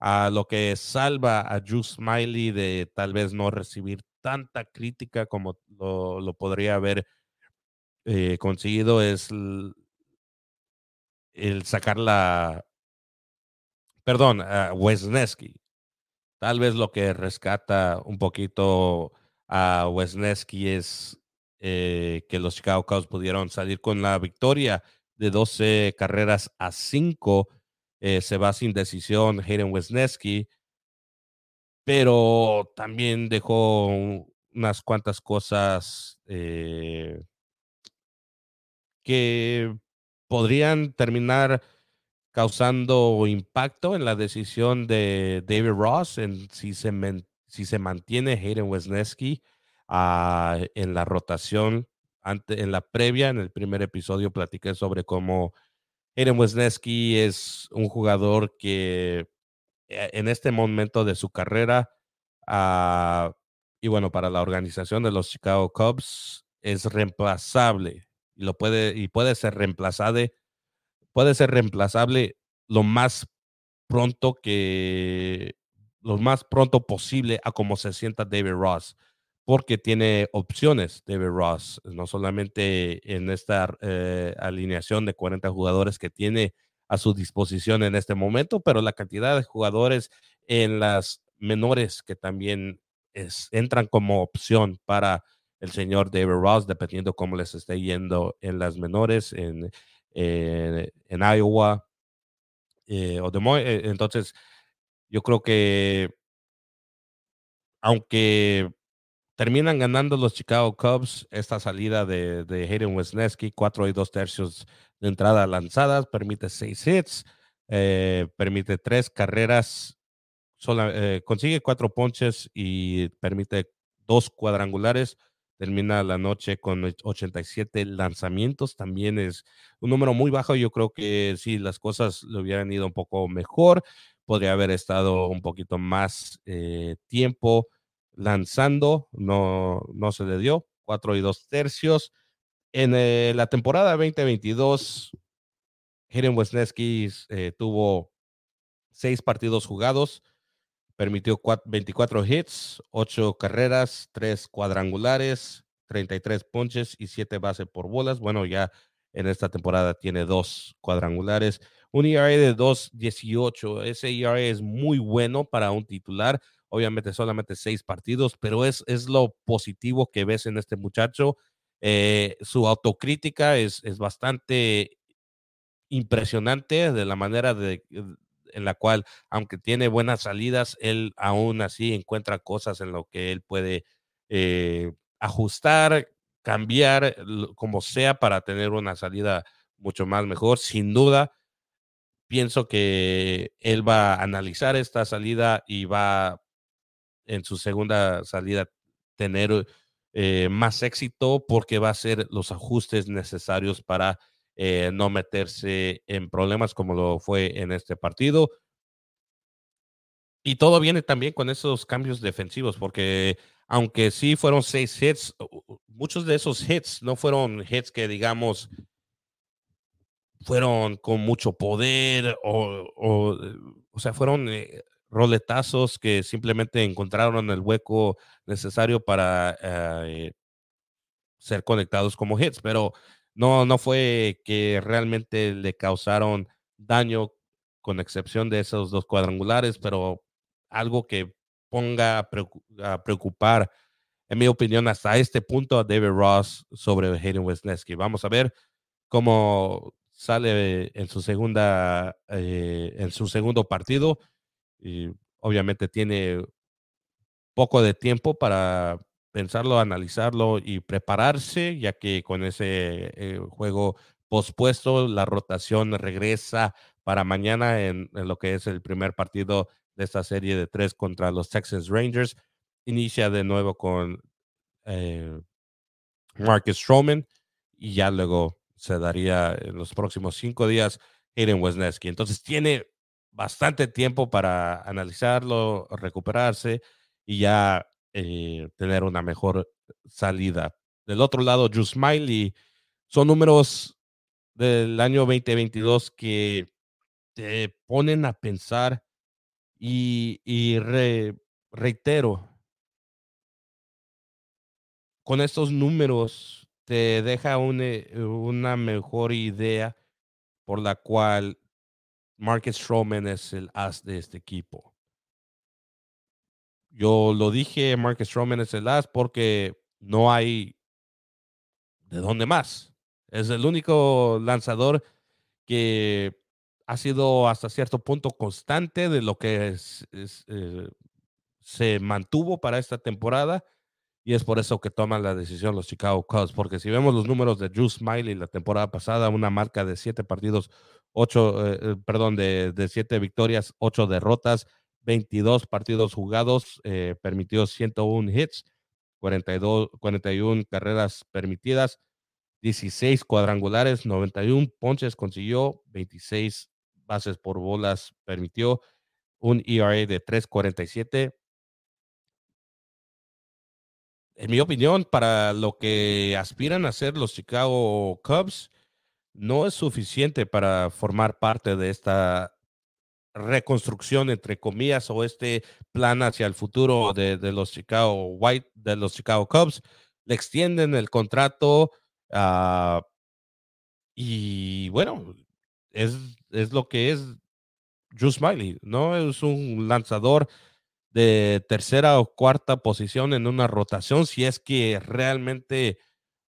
a lo que salva a Drew Smiley de tal vez no recibir tanta crítica como lo, lo podría haber eh, conseguido es el, el sacar la, perdón, a Wesneski. Tal vez lo que rescata un poquito a Wesneski es eh, que los Chicago Cubs pudieron salir con la victoria de 12 carreras a 5. Eh, se va sin decisión Hayden Wesneski, pero también dejó unas cuantas cosas eh, que podrían terminar causando impacto en la decisión de David Ross en si se, si se mantiene Hayden Wesneski ah, en la rotación. Ante, en la previa, en el primer episodio, platiqué sobre cómo Hayden Wesneski es un jugador que eh, en este momento de su carrera, uh, y bueno, para la organización de los Chicago Cubs, es reemplazable y, lo puede, y puede ser reemplazado puede ser reemplazable lo más pronto que lo más pronto posible a como se sienta David Ross, porque tiene opciones David Ross, no solamente en esta eh, alineación de 40 jugadores que tiene a su disposición en este momento, pero la cantidad de jugadores en las menores que también entran como opción para el señor David Ross, dependiendo cómo les esté yendo en las menores, en, eh, en Iowa eh, o eh, entonces, yo creo que aunque terminan ganando los Chicago Cubs esta salida de, de Hayden Wesneski, cuatro y dos tercios de entrada lanzadas, permite seis hits, permite tres carreras, consigue cuatro ponches y permite dos cuadrangulares termina la noche con 87 lanzamientos, también es un número muy bajo, yo creo que si las cosas le hubieran ido un poco mejor, podría haber estado un poquito más eh, tiempo lanzando, no, no se le dio, cuatro y dos tercios. En eh, la temporada 2022, Hayden Wesneski tuvo seis partidos jugados, Permitió 24 hits, 8 carreras, 3 cuadrangulares, 33 ponches y 7 bases por bolas. Bueno, ya en esta temporada tiene 2 cuadrangulares. Un ERA de 2.18. Ese ERA es muy bueno para un titular. Obviamente solamente 6 partidos, pero es, es lo positivo que ves en este muchacho. Eh, su autocrítica es, es bastante impresionante de la manera de, en la cual, aunque tiene buenas salidas, él aún así encuentra cosas en lo que él puede eh, ajustar, cambiar, como sea, para tener una salida mucho más mejor. Sin duda, pienso que él va a analizar esta salida y va en su segunda salida tener eh, más éxito porque va a hacer los ajustes necesarios para eh, no meterse en problemas como lo fue en este partido. Y todo viene también con esos cambios defensivos, porque aunque sí fueron seis hits, muchos de esos hits no fueron hits que digamos fueron con mucho poder o, o, sea, fueron eh, roletazos que simplemente encontraron el hueco necesario para eh, ser conectados como hits, pero no, no fue que realmente le causaron daño con excepción de esos dos cuadrangulares, pero algo que ponga a preocupar, en mi opinión, hasta este punto a David Ross sobre Hayden Wesneski. Vamos a ver cómo sale en su segunda, eh, en su segundo partido. Y obviamente tiene poco de tiempo para pensarlo, analizarlo y prepararse, ya que con ese eh, juego pospuesto, la rotación regresa para mañana en, lo que es el primer partido de esta serie de tres contra los Texas Rangers. Inicia de nuevo con eh, Marcus Stroman y ya luego se daría en los próximos cinco días Hayden Wesneski. Entonces tiene bastante tiempo para analizarlo, recuperarse y ya eh, tener una mejor salida. Del otro lado, Drew Smiley, son números del año 2022 que te ponen a pensar y, reitero, con estos números te deja eh, una mejor idea por la cual Marcus Stroman es el as de este equipo. Yo lo dije, Marcus Stroman es el as porque no hay de dónde más. Es el único lanzador que ha sido hasta cierto punto constante de lo que eh, se mantuvo para esta temporada y es por eso que toman la decisión los Chicago Cubs, porque si vemos los números de Drew Smiley la temporada pasada, una marca de siete partidos, ocho, eh, eh, perdón, de, de, siete victorias, ocho derrotas, 22 partidos jugados, eh, permitió 101 hits, 42, 41 carreras permitidas, 16 cuadrangulares, 91 ponches consiguió, 26 bases por bolas permitió, un ERA de 3.47 en mi opinión, para lo que aspiran a hacer los Chicago Cubs, no es suficiente para formar parte de esta reconstrucción, entre comillas, o este plan hacia el futuro de, los Chicago White, de los Chicago Cubs. Le extienden el contrato ah, y bueno, es, es lo que es Drew Smiley, ¿no? Es un lanzador de tercera o cuarta posición en una rotación si es que realmente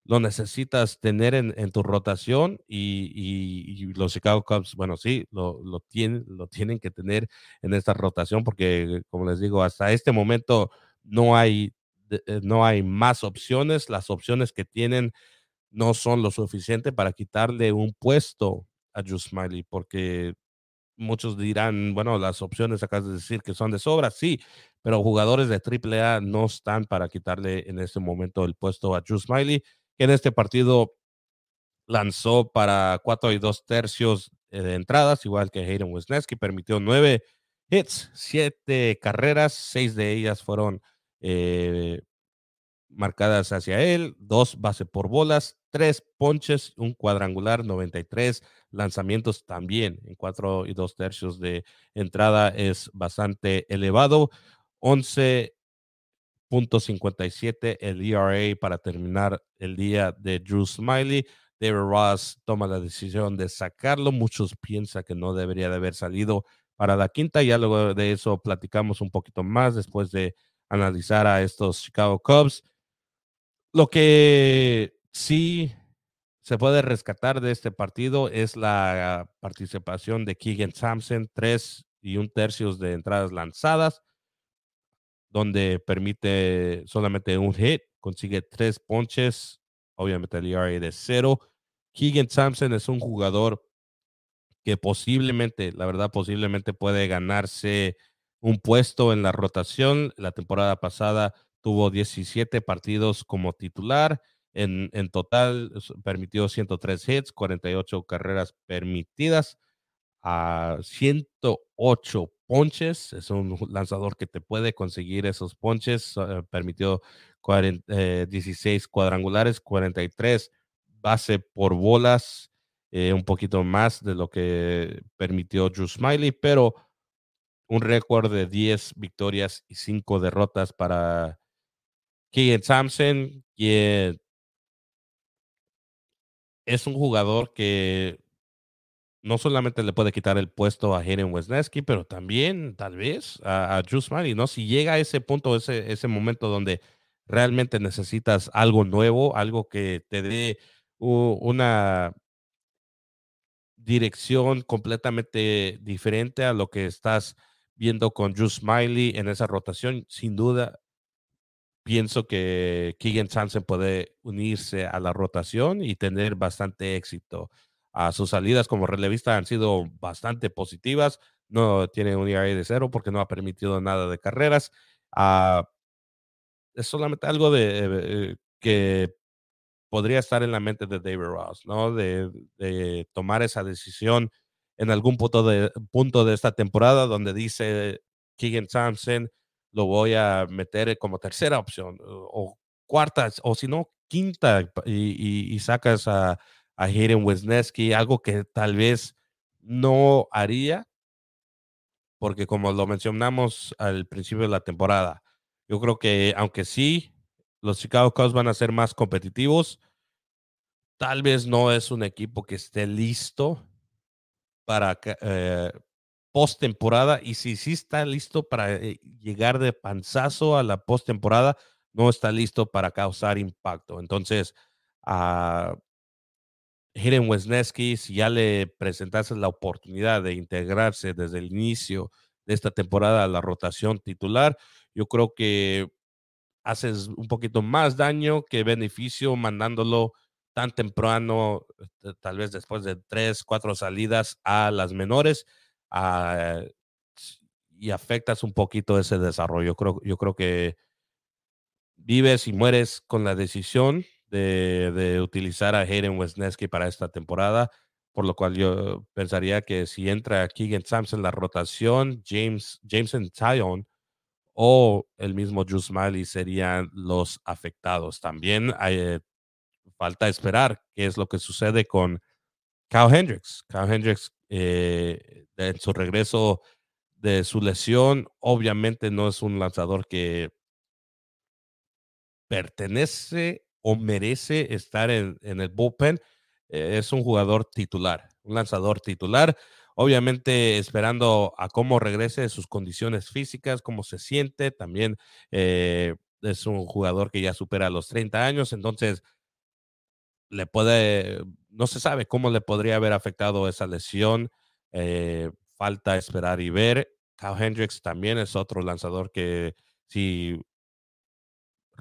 lo necesitas tener en, tu rotación y, los Chicago Cubs, bueno, sí, lo, tienen, lo tienen que tener en esta rotación porque, como les digo, hasta este momento no hay, eh, no hay más opciones. Las opciones que tienen no son lo suficiente para quitarle un puesto a Drew Smiley porque muchos dirán, bueno, las opciones acabas de decir que son de sobra, sí, pero jugadores de AAA no están para quitarle en este momento el puesto a Drew Smiley, en este partido lanzó para cuatro y dos tercios eh, de entradas, igual que Hayden Wisniewski, permitió nueve hits, siete carreras, seis de ellas fueron eh, marcadas hacia él, dos base por bolas, tres ponches, un cuadrangular, 93 lanzamientos también en cuatro y dos tercios de entrada es bastante elevado. 11.57 el ERA para terminar el día de Drew Smiley. David Ross toma la decisión de sacarlo. Muchos piensan que no debería de haber salido para la quinta. Ya luego de eso platicamos un poquito más después de analizar a estos Chicago Cubs. Lo que sí se puede rescatar de este partido es la participación de Keegan Sampson, tres y un tercio de entradas lanzadas, donde permite solamente un hit, consigue tres ponches, obviamente el ERA de cero. Keegan Sampson es un jugador que posiblemente, la verdad, posiblemente puede ganarse un puesto en la rotación. La temporada pasada tuvo 17 partidos como titular. En, en, total permitió 103 hits, 48 carreras permitidas, a 108 ponches. Es un lanzador que te puede conseguir esos ponches. Eh, permitió 16 eh, cuadrangulares, 43 base por bolas, eh, un poquito más de lo que permitió Drew Smiley, pero un récord de 10 victorias y 5 derrotas para Keegan Thompson, quien es un jugador que no solamente le puede quitar el puesto a Hayden Wesneski, pero también tal vez a, a Drew ¿no? Si llega a ese punto, ese, ese momento donde realmente necesitas algo nuevo, algo que te dé una dirección completamente diferente a lo que estás viendo con Drew Smiley en esa rotación, sin duda pienso que Keegan Thompson puede unirse a la rotación y tener bastante éxito. A sus salidas como relevista han sido bastante positivas. No tiene un ERA de cero porque no ha permitido nada de carreras. Ah, es solamente algo de eh, que podría estar en la mente de David Ross, ¿no? De, de tomar esa decisión en algún punto de, punto de esta temporada donde dice Keegan Thompson, lo voy a meter como tercera opción o, cuarta, o si no, quinta, y, sacas a, a Hayden Wisniewski, algo que tal vez no haría, porque como lo mencionamos al principio de la temporada, yo creo que aunque sí, los Chicago Cubs van a ser más competitivos, tal vez no es un equipo que esté listo para, eh, postemporada y si sí está listo para eh, llegar de panzazo a la postemporada, no está listo para causar impacto. Entonces, a Hiren Wesneski, si ya le presentaste la oportunidad de integrarse desde el inicio de esta temporada a la rotación titular, yo creo que haces un poquito más daño que beneficio mandándolo tan temprano, este, tal vez después de tres, cuatro salidas a las menores Ah, y afectas un poquito ese desarrollo. Yo creo, yo creo que vives y mueres con la decisión de, utilizar a Hayden Wesneski para esta temporada, por lo cual yo pensaría que si entra Keegan Sampson la rotación, James, Jameson Tyon o el mismo Drew Smiley serían los afectados. También hay, eh, falta esperar qué es lo que sucede con Kyle Hendricks. Kyle Hendricks eh, en su regreso de su lesión, obviamente no es un lanzador que pertenece o merece estar en, el bullpen. Eh, es un jugador titular, un lanzador titular. Obviamente esperando a cómo regrese sus condiciones físicas, cómo se siente. También eh, es un jugador que ya supera los 30 años, entonces le puede, no se sabe cómo le podría haber afectado esa lesión. Eh, falta esperar y ver. Kyle Hendricks también es otro lanzador que si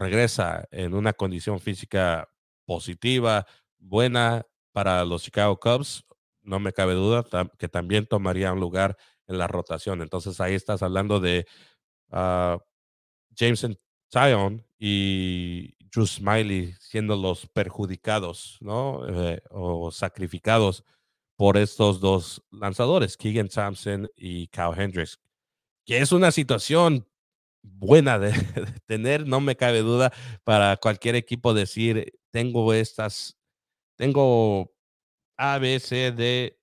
regresa en una condición física positiva, buena para los Chicago Cubs, no me cabe duda que también tomaría un lugar en la rotación. Entonces ahí estás hablando de uh, Jameson Tyon y Drew Smiley siendo los perjudicados, ¿no? Eh, o sacrificados por estos dos lanzadores, Keegan Thompson y Kyle Hendricks, que es una situación buena de, tener, no me cabe duda, para cualquier equipo decir, tengo estas, tengo A, B, C, D,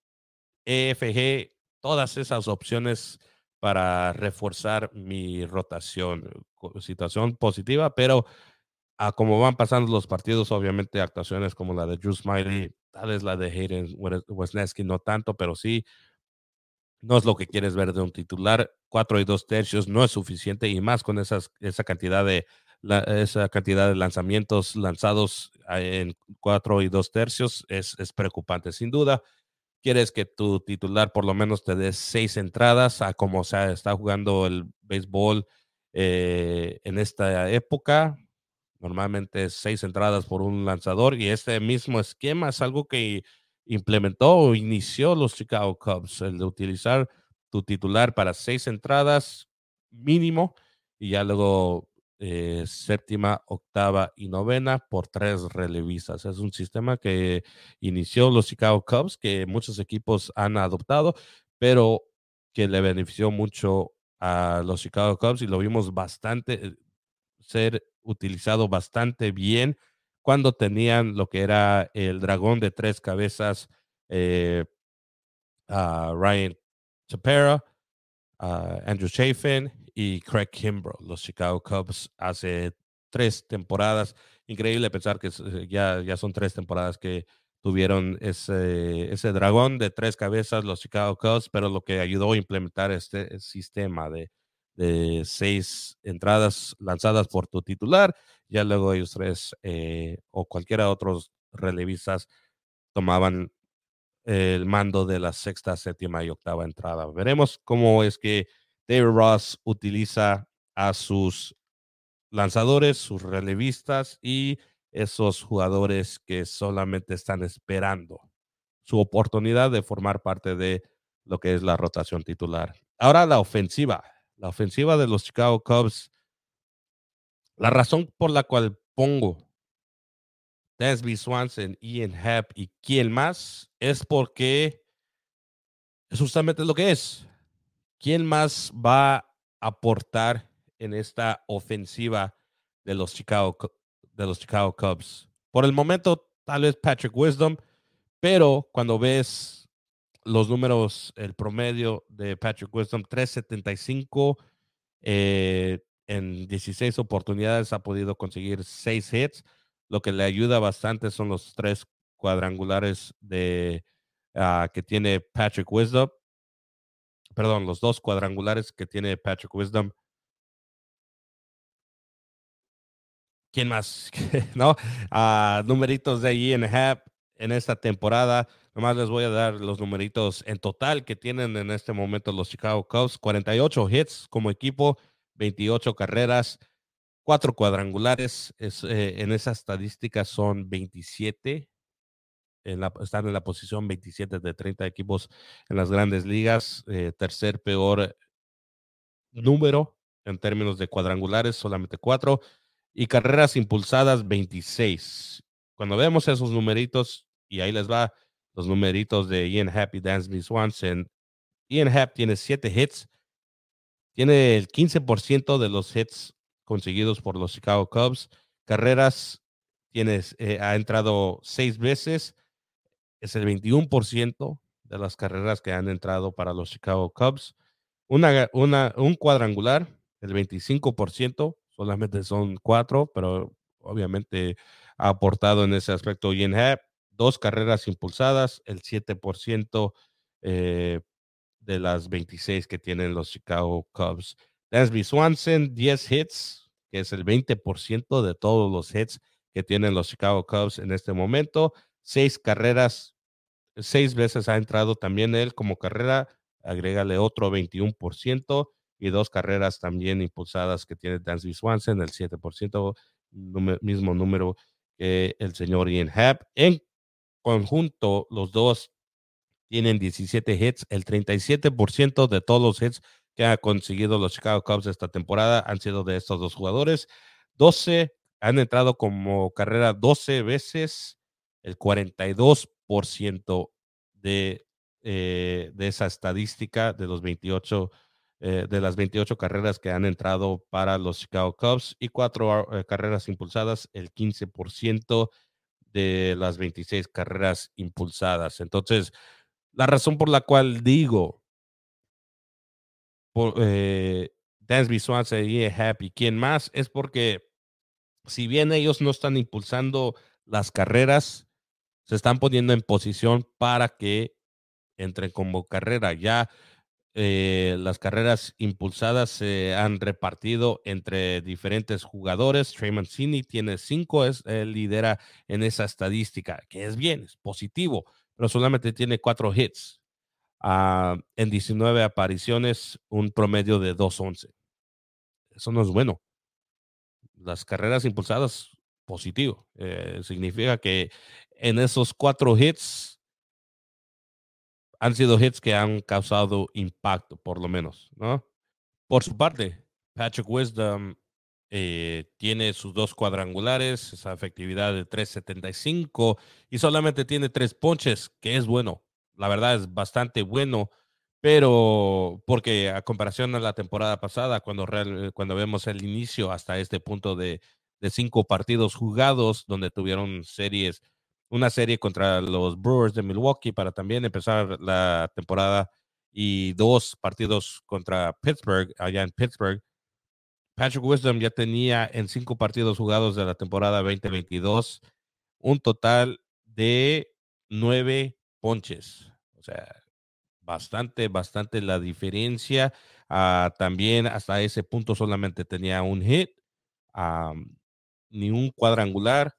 E, F, G, todas esas opciones para reforzar mi rotación. Situación positiva, pero a como van pasando los partidos, obviamente actuaciones como la de Drew Smiley, tal vez la de Hayden Wesneski no tanto, pero sí, no es lo que quieres ver de un titular. Cuatro y dos tercios no es suficiente y más con esas, esa cantidad de esa cantidad de lanzamientos lanzados en cuatro y dos tercios es, es preocupante, sin duda quieres que tu titular por lo menos te dé seis entradas a como se está jugando el béisbol eh, en esta época. Normalmente seis entradas por un lanzador y este mismo esquema es algo que implementó o inició los Chicago Cubs, el de utilizar tu titular para seis entradas mínimo y ya luego eh, séptima, octava y novena por tres relevistas. Es un sistema que inició los Chicago Cubs, que muchos equipos han adoptado, pero que le benefició mucho a los Chicago Cubs y lo vimos bastante eh, ser utilizado bastante bien cuando tenían lo que era el dragón de tres cabezas, eh, a Ryan Chapera, Andrew Chafin y Craig Kimbrough, los Chicago Cubs, hace tres temporadas. Increíble pensar que ya, ya son tres temporadas que tuvieron ese, ese dragón de tres cabezas, los Chicago Cubs, pero lo que ayudó a implementar este sistema de, de seis entradas lanzadas por tu titular, ya luego ellos tres eh, o cualquiera otros relevistas tomaban el mando de la sexta, séptima y octava entrada. Veremos cómo es que David Ross utiliza a sus lanzadores, sus relevistas y esos jugadores que solamente están esperando su oportunidad de formar parte de lo que es la rotación titular. Ahora la ofensiva, la ofensiva de los Chicago Cubs. La razón por la cual pongo Dansby Swanson, Ian Happ y quién más, es porque es justamente lo que es. ¿Quién más va a aportar en esta ofensiva de los Chicago, de los Chicago Cubs? Por el momento, tal vez Patrick Wisdom, pero cuando ves los números, el promedio de Patrick Wisdom, 375 eh, en 16 oportunidades, ha podido conseguir 6 hits lo que le ayuda bastante son los tres cuadrangulares de, ah, que tiene Patrick Wisdom. Perdón, los dos cuadrangulares que tiene Patrick Wisdom. ¿Quién más? ¿No? Uh, numeritos de Ian Happ en esta temporada. Nomás les voy a dar los numeritos en total que tienen en este momento los Chicago Cubs. 48 hits como equipo, 28 carreras, cuatro cuadrangulares. Es, eh, en esa estadística son 27. En la, están en la posición 27 de 30 equipos en las grandes ligas. Eh, tercer peor número en términos de cuadrangulares, solamente cuatro. Y carreras impulsadas, 26. Cuando vemos esos numeritos, y ahí les va los numeritos de Ian Happy Dansby Swanson. Ian Happ tiene siete hits, tiene el 15% de los hits conseguidos por los Chicago Cubs. Carreras, tienes, eh, ha entrado seis veces, es el 21% de las carreras que han entrado para los Chicago Cubs. Una, una, un cuadrangular, el 25%, solamente son cuatro, pero obviamente ha aportado en ese aspecto Ian Happ. Dos carreras impulsadas, el 7% eh, de las 26 que tienen los Chicago Cubs. Dansby Swanson, 10 hits, que es el 20% de todos los hits que tienen los Chicago Cubs en este momento. Seis carreras, seis veces ha entrado también él como carrera, agrégale otro 21% y dos carreras también impulsadas que tiene Dansby Swanson, el 7%, mismo número que el señor Ian Happ. Conjunto, los dos tienen 17 hits, el 37% de todos los hits que ha conseguido los Chicago Cubs esta temporada han sido de estos dos jugadores. 12 han entrado como carrera 12 veces, el 42% de, eh, de esa estadística de los 28 eh, de las 28 carreras que han entrado para los Chicago Cubs y cuatro eh, carreras impulsadas, el 15% de las 26 carreras impulsadas. Entonces, la razón por la cual digo por, eh, Dansby Swanson Happy, ¿quién más? Es porque si bien ellos no están impulsando las carreras, se están poniendo en posición para que entren como carrera. Ya eh, las carreras impulsadas se han repartido entre diferentes jugadores. Trey Mancini tiene cinco, es, él lidera en esa estadística, que es bien, es positivo, pero solamente tiene cuatro hits. Ah, en 19 apariciones, un promedio de 2.11. Eso no es bueno. Las carreras impulsadas, positivo. Eh, significa que en esos cuatro hits han sido hits que han causado impacto, por lo menos, ¿no? Por su parte, Patrick Wisdom eh, tiene sus dos cuadrangulares, esa efectividad de 3.75 y solamente tiene tres ponches, que es bueno la verdad es bastante bueno, pero porque a comparación a la temporada pasada, cuando, cuando vemos el inicio hasta este punto de, cinco partidos jugados, donde tuvieron series, una serie contra los Brewers de Milwaukee para también empezar la temporada y dos partidos contra Pittsburgh, allá en Pittsburgh. Patrick Wisdom ya tenía en cinco partidos jugados de la temporada 2022 un total de nueve ponches. O sea, bastante, bastante la diferencia. Ah, también hasta ese punto solamente tenía un hit, ni un cuadrangular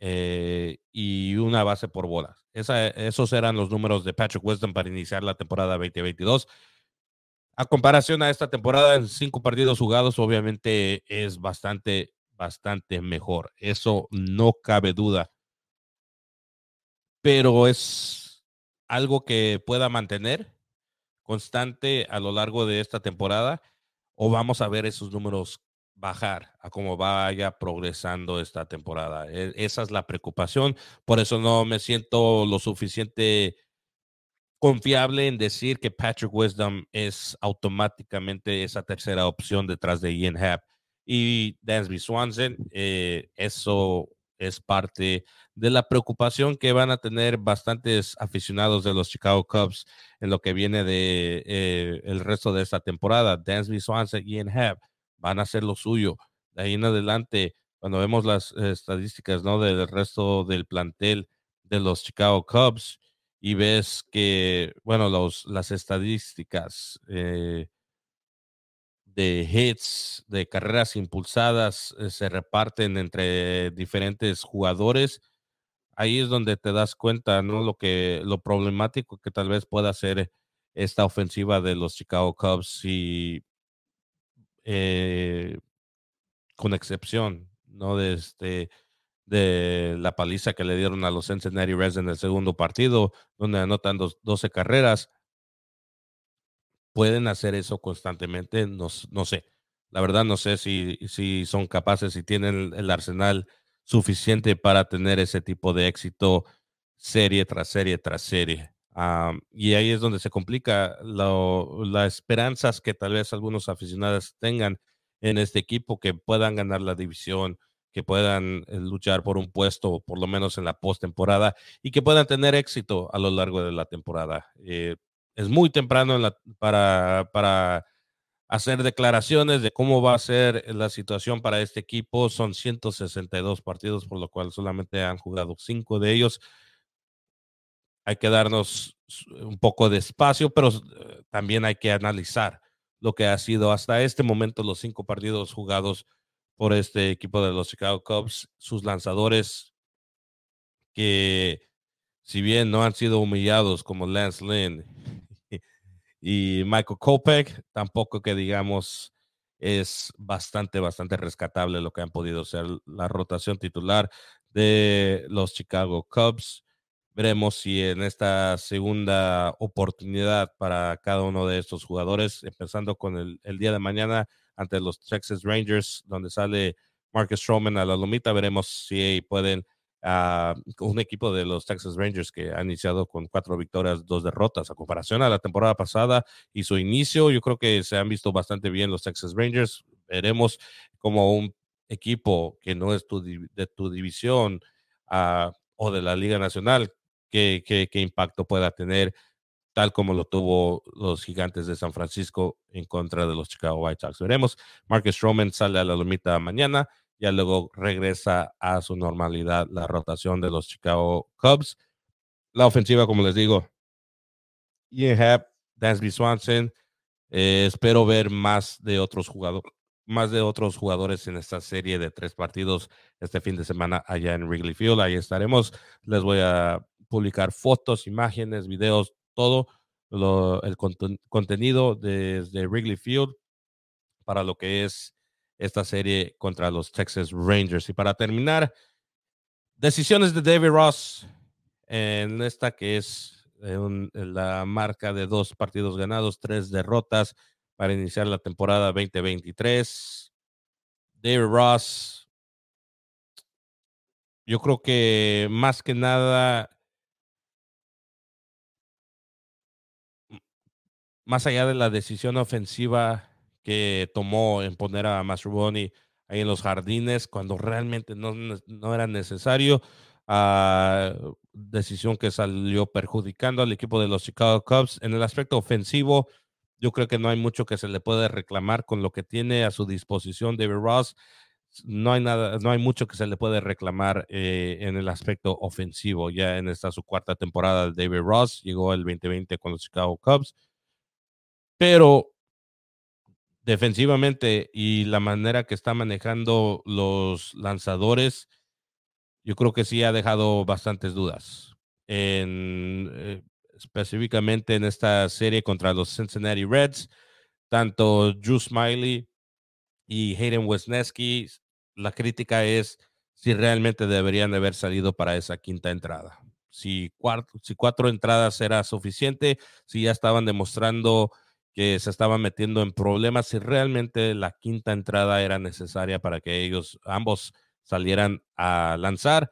eh, y una base por bolas. esos eran los números de Patrick Wisdom para iniciar la temporada 2022. A comparación a esta temporada en cinco partidos jugados, obviamente es bastante, bastante mejor. Eso no cabe duda. Pero es algo que pueda mantener constante a lo largo de esta temporada o vamos a ver esos números bajar a cómo vaya progresando esta temporada. E, esa es la preocupación. Por eso no me siento lo suficiente confiable en decir que Patrick Wisdom es automáticamente esa tercera opción detrás de Ian Happ y Dansby Swanson. Eh, eso es parte de la preocupación que van a tener bastantes aficionados de los Chicago Cubs en lo que viene de eh, el resto de esta temporada. Dansby Swanson Ian Happ van a hacer lo suyo. De ahí en adelante, cuando vemos las estadísticas ¿no? del resto del plantel de los Chicago Cubs y ves que, bueno, los, las estadísticas eh, de hits, de carreras impulsadas, eh, se reparten entre diferentes jugadores. Ahí es donde te das cuenta, ¿no? Lo que, lo problemático que tal vez pueda ser esta ofensiva de los Chicago Cubs eh, con excepción, ¿no? De, este, de la paliza que le dieron a los Cincinnati Reds en el segundo partido, donde anotan 12 carreras. Pueden hacer eso constantemente, no, no sé. La verdad no sé si, si son capaces, si tienen el arsenal suficiente para tener ese tipo de éxito serie tras serie tras serie y ahí es donde se complica las esperanzas que tal vez algunos aficionados tengan en este equipo, que puedan ganar la división, que puedan eh, luchar por un puesto, por lo menos en la postemporada, y que puedan tener éxito a lo largo de la temporada. Eh, es muy temprano para, para hacer declaraciones de cómo va a ser la situación para este equipo. Son 162 partidos, por lo cual solamente han jugado cinco de ellos hay que darnos un poco de espacio, pero eh, también hay que analizar lo que ha sido hasta este momento los cinco partidos jugados por este equipo de los Chicago Cubs, sus lanzadores que si bien no han sido humillados como Lance Lynn y Michael Kopech, tampoco que digamos es bastante, bastante rescatable lo que han podido ser la rotación titular de los Chicago Cubs. Veremos si en esta segunda oportunidad para cada uno de estos jugadores, empezando con el, día de mañana ante los Texas Rangers, donde sale Marcus Stroman a la lomita, veremos si pueden, uh, un equipo de los Texas Rangers que ha iniciado con cuatro victorias, dos derrotas, a comparación a la temporada pasada y su inicio, yo creo que se han visto bastante bien los Texas Rangers. Veremos como un equipo que no es de tu división uh, o de la Liga Nacional qué, impacto pueda tener, tal como lo tuvo los gigantes de San Francisco en contra de los Chicago White Sox. Veremos. Marcus Stroman sale a la lomita mañana, ya luego regresa a su normalidad la rotación de los Chicago Cubs. La ofensiva, como les digo, Ian Happ, Dansby Swanson. Eh, espero ver más de otros jugadores más de otros jugadores en esta serie de tres partidos este fin de semana allá en Wrigley Field. Ahí estaremos. Les voy a publicar fotos, imágenes, videos, todo el contenido desde Wrigley Field para lo que es esta serie contra los Texas Rangers. Y para terminar, decisiones de David Ross en esta que es eh, la marca de dos partidos ganados, tres derrotas para iniciar la temporada 2023. David Ross, yo creo que más que nada, más allá de la decisión ofensiva que tomó en poner a Mastrobuoni ahí en los jardines cuando realmente no, no era necesario, ah, decisión que salió perjudicando al equipo de los Chicago Cubs. En el aspecto ofensivo, yo creo que no hay mucho que se le puede reclamar con lo que tiene a su disposición David Ross. No hay nada, no hay mucho que se le puede reclamar eh, en el aspecto ofensivo. Ya en esta su cuarta temporada David Ross, llegó el 2020 con los Chicago Cubs. Pero defensivamente y la manera que está manejando los lanzadores, yo creo que sí ha dejado bastantes dudas. En, eh, específicamente en esta serie contra los Cincinnati Reds, tanto Drew Smiley y Hayden Wesneski, la crítica es si realmente deberían de haber salido para esa quinta entrada. Si cuatro, si cuatro entradas era suficiente, si ya estaban demostrando que se estaban metiendo en problemas, si realmente la quinta entrada era necesaria para que ellos ambos salieran a lanzar.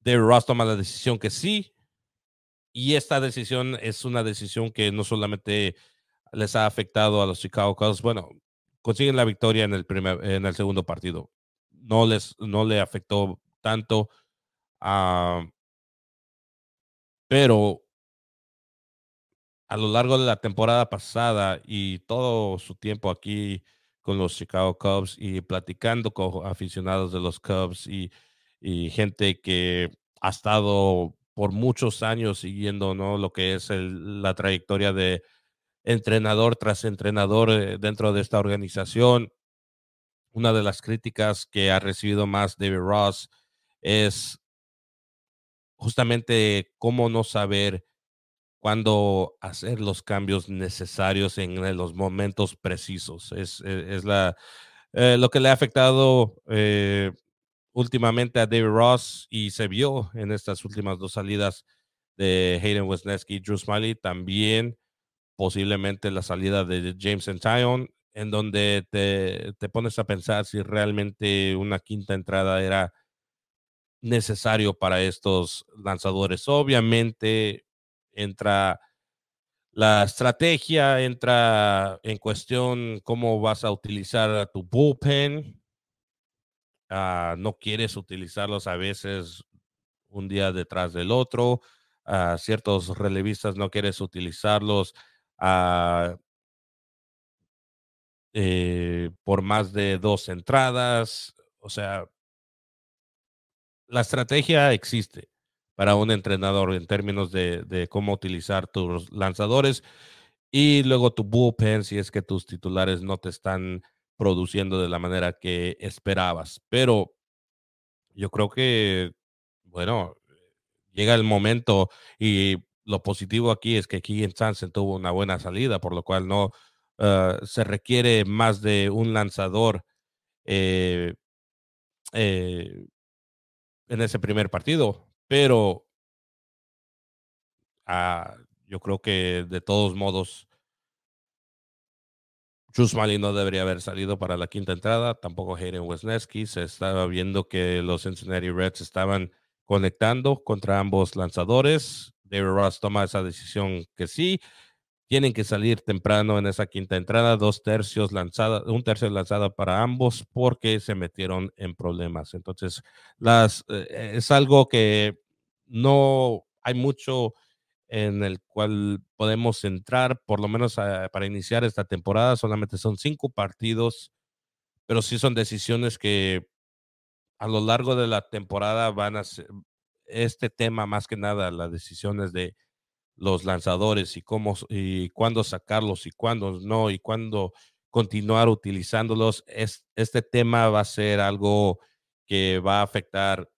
David Ross toma la decisión que sí, y esta decisión es una decisión que no solamente les ha afectado a los Chicago Cubs, bueno, consiguen la victoria en el, primer, en el segundo partido. No, les, no le afectó tanto, uh, pero a lo largo de la temporada pasada y todo su tiempo aquí con los Chicago Cubs y platicando con aficionados de los Cubs y, gente que ha estado por muchos años siguiendo ¿no? lo que es la trayectoria de entrenador tras entrenador eh, dentro de esta organización. Una de las críticas que ha recibido más David Ross es justamente cómo no saber cuándo hacer los cambios necesarios en los momentos precisos. Es, e, es, la, eh, lo que le ha afectado eh, últimamente a David Ross y se vio en estas últimas dos salidas de Hayden Wesneski y Drew Smiley. También posiblemente la salida de James Antion, en donde te, te pones a pensar si realmente una quinta entrada era necesario para estos lanzadores. Obviamente entra la estrategia, entra en cuestión cómo vas a utilizar tu bullpen, Ah, no quieres utilizarlos a veces un día detrás del otro. ah, ciertos relevistas no quieres utilizarlos ah, eh, por más de dos entradas. O sea, la estrategia existe para un entrenador en términos de, cómo utilizar tus lanzadores y luego tu bullpen si es que tus titulares no te están produciendo de la manera que esperabas. Pero yo creo que, bueno, llega el momento y lo positivo aquí es que Keegan Sansen tuvo una buena salida, por lo cual no ah, se requiere más de un lanzador eh, eh, en ese primer partido. Pero ah, yo creo que de todos modos Smiley no debería haber salido para la quinta entrada, tampoco Hayden Wesneski. Se estaba viendo que los Cincinnati Reds estaban conectando contra ambos lanzadores. David Ross toma esa decisión que sí. Tienen que salir temprano en esa quinta entrada, dos tercios lanzada, un tercio lanzada para ambos porque se metieron en problemas. Entonces, las, eh, es algo que no hay mucho en el cual podemos entrar, por lo menos ah, para iniciar esta temporada. Solamente son cinco partidos, pero sí son decisiones que a lo largo de la temporada van a ser este tema más que nada, las decisiones de los lanzadores y cómo y cuándo sacarlos y cuándo no y cuándo continuar utilizándolos. Es, este tema va a ser algo que va a afectar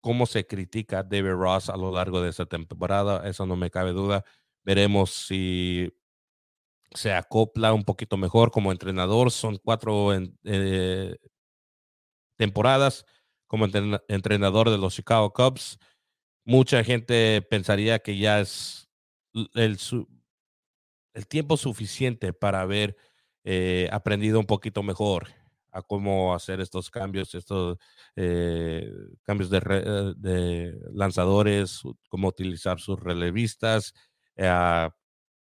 cómo se critica a David Ross a lo largo de esta temporada, eso no me cabe duda. Veremos si se acopla un poquito mejor como entrenador. Son cuatro eh, temporadas como entrenador de los Chicago Cubs. Mucha gente pensaría que ya es el, tiempo suficiente para haber eh, aprendido un poquito mejor a cómo hacer estos cambios, estos eh, cambios de, eh, de, lanzadores, cómo utilizar sus relevistas, eh,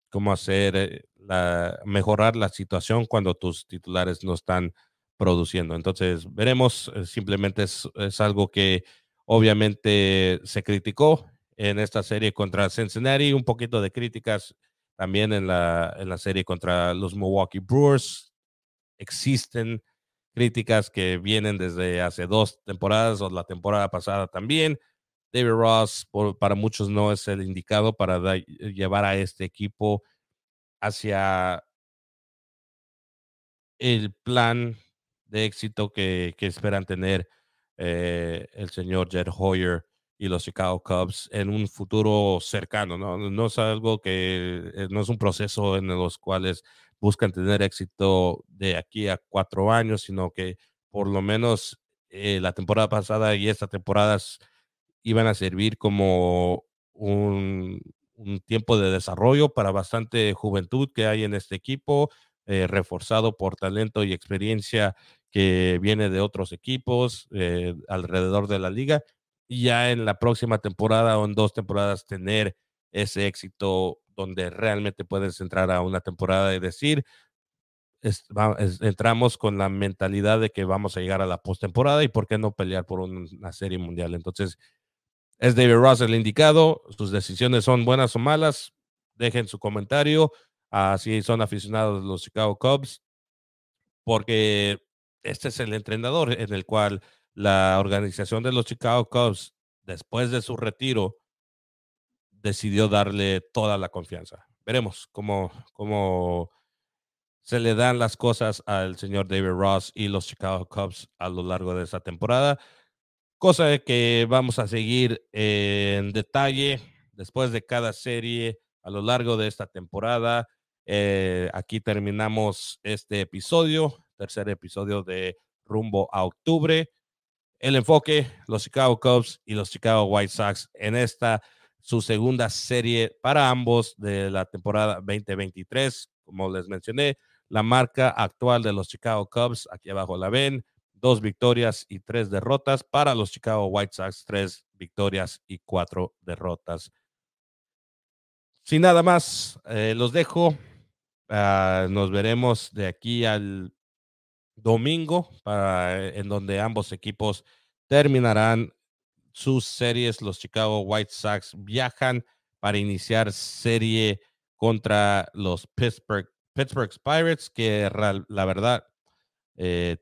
cómo hacer la, mejorar la situación cuando tus titulares no están produciendo. Entonces, veremos, simplemente es, es algo que Obviamente se criticó en esta serie contra Cincinnati, un poquito de críticas también en la, en la serie contra los Milwaukee Brewers. Existen críticas que vienen desde hace dos temporadas o la temporada pasada también. David Ross para muchos no es el indicado para llevar a este equipo hacia el plan de éxito que, esperan tener eh, el señor Jed Hoyer y los Chicago Cubs en un futuro cercano. No, no es algo que, eh, no es un proceso en los cuales buscan tener éxito de aquí a cuatro años, sino que por lo menos eh, la temporada pasada y esta temporada iban a servir como un, tiempo de desarrollo para bastante juventud que hay en este equipo, reforzado por talento y experiencia que viene de otros equipos eh, alrededor de la liga. Y ya en la próxima temporada o en dos temporadas tener ese éxito donde realmente puedes entrar a una temporada y decir, entramos con la mentalidad de que vamos a llegar a la postemporada y por qué no pelear por una serie mundial. Entonces, es David Ross el indicado. Sus decisiones son buenas o malas. Dejen su comentario. Así son aficionados los Chicago Cubs, porque este es el entrenador en el cual la organización de los Chicago Cubs, después de su retiro, decidió darle toda la confianza. Veremos cómo, cómo se le dan las cosas al señor David Ross y los Chicago Cubs a lo largo de esta temporada. Cosa que vamos a seguir en detalle después de cada serie a lo largo de esta temporada. Eh, aquí terminamos este episodio, tercer episodio de rumbo a octubre. El enfoque, los Chicago Cubs y los Chicago White Sox en esta su segunda serie para ambos de la temporada 2023. Como les mencioné, la marca actual de los Chicago Cubs, aquí abajo la ven, dos victorias y tres derrotas. Para los Chicago White Sox, tres victorias y cuatro derrotas. Sin nada más, eh, los dejo. Ah, nos veremos de aquí al domingo, para, en donde ambos equipos terminarán sus series. Los Chicago White Sox viajan para iniciar serie contra los Pittsburgh, Pirates, que la verdad eh,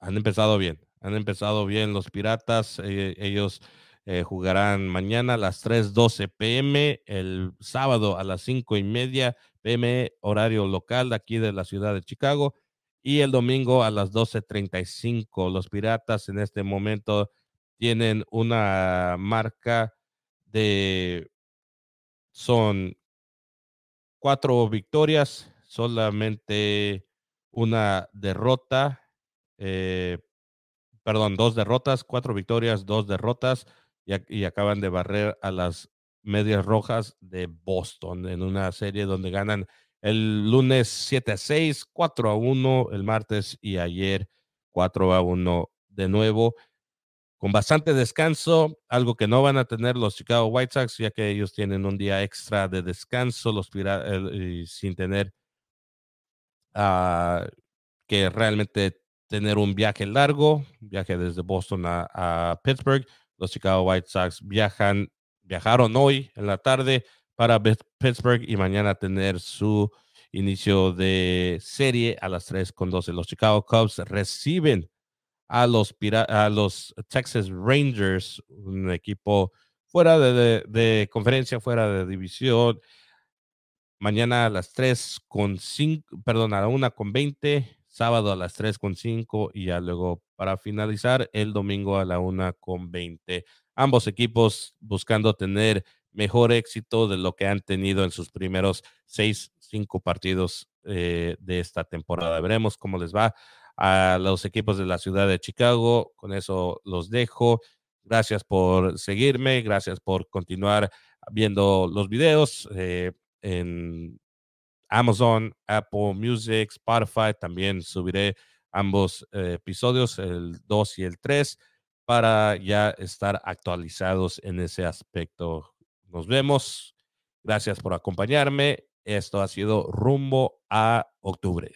han empezado bien. Han empezado bien los Piratas. Eh, ellos eh, jugarán mañana a las 3:12 pm, el sábado a las 5 y media pm, horario local de aquí de la ciudad de Chicago. Y el domingo a las 12:35. Los Piratas en este momento tienen una marca de, son cuatro victorias, solamente una derrota, eh, perdón, dos derrotas, cuatro victorias, dos derrotas, y, y, acaban de barrer a las medias rojas de Boston en una serie donde ganan el lunes 7 a 6, 4 a 1 el martes y ayer 4 a 1 de nuevo con bastante descanso, algo que no van a tener los Chicago White Sox, ya que ellos tienen un día extra de descanso, los sin tener uh, que realmente tener un viaje largo, viaje desde Boston a, a, Pittsburgh. Los Chicago White Sox viajan, viajaron hoy en la tarde para Pittsburgh y mañana tener su inicio de serie a las 3 con 12. Los Chicago Cubs reciben a los, a los Texas Rangers, un equipo fuera de, conferencia, fuera de división. Mañana a las 3 con 5, perdón, a la 1 con 20, sábado a las 3 con 5 y ya luego para finalizar el domingo a la 1 con 20. Ambos equipos buscando tener mejor éxito de lo que han tenido en sus primeros 6, 5 partidos eh, de esta temporada. Veremos cómo les va a los equipos de la ciudad de Chicago. Con eso los dejo. Gracias por seguirme, gracias por continuar viendo los videos eh, en Amazon, Apple Music, Spotify. También subiré ambos eh, episodios, el 2 y el 3, para ya estar actualizados en ese aspecto. Nos vemos. Gracias por acompañarme. Esto ha sido rumbo a octubre.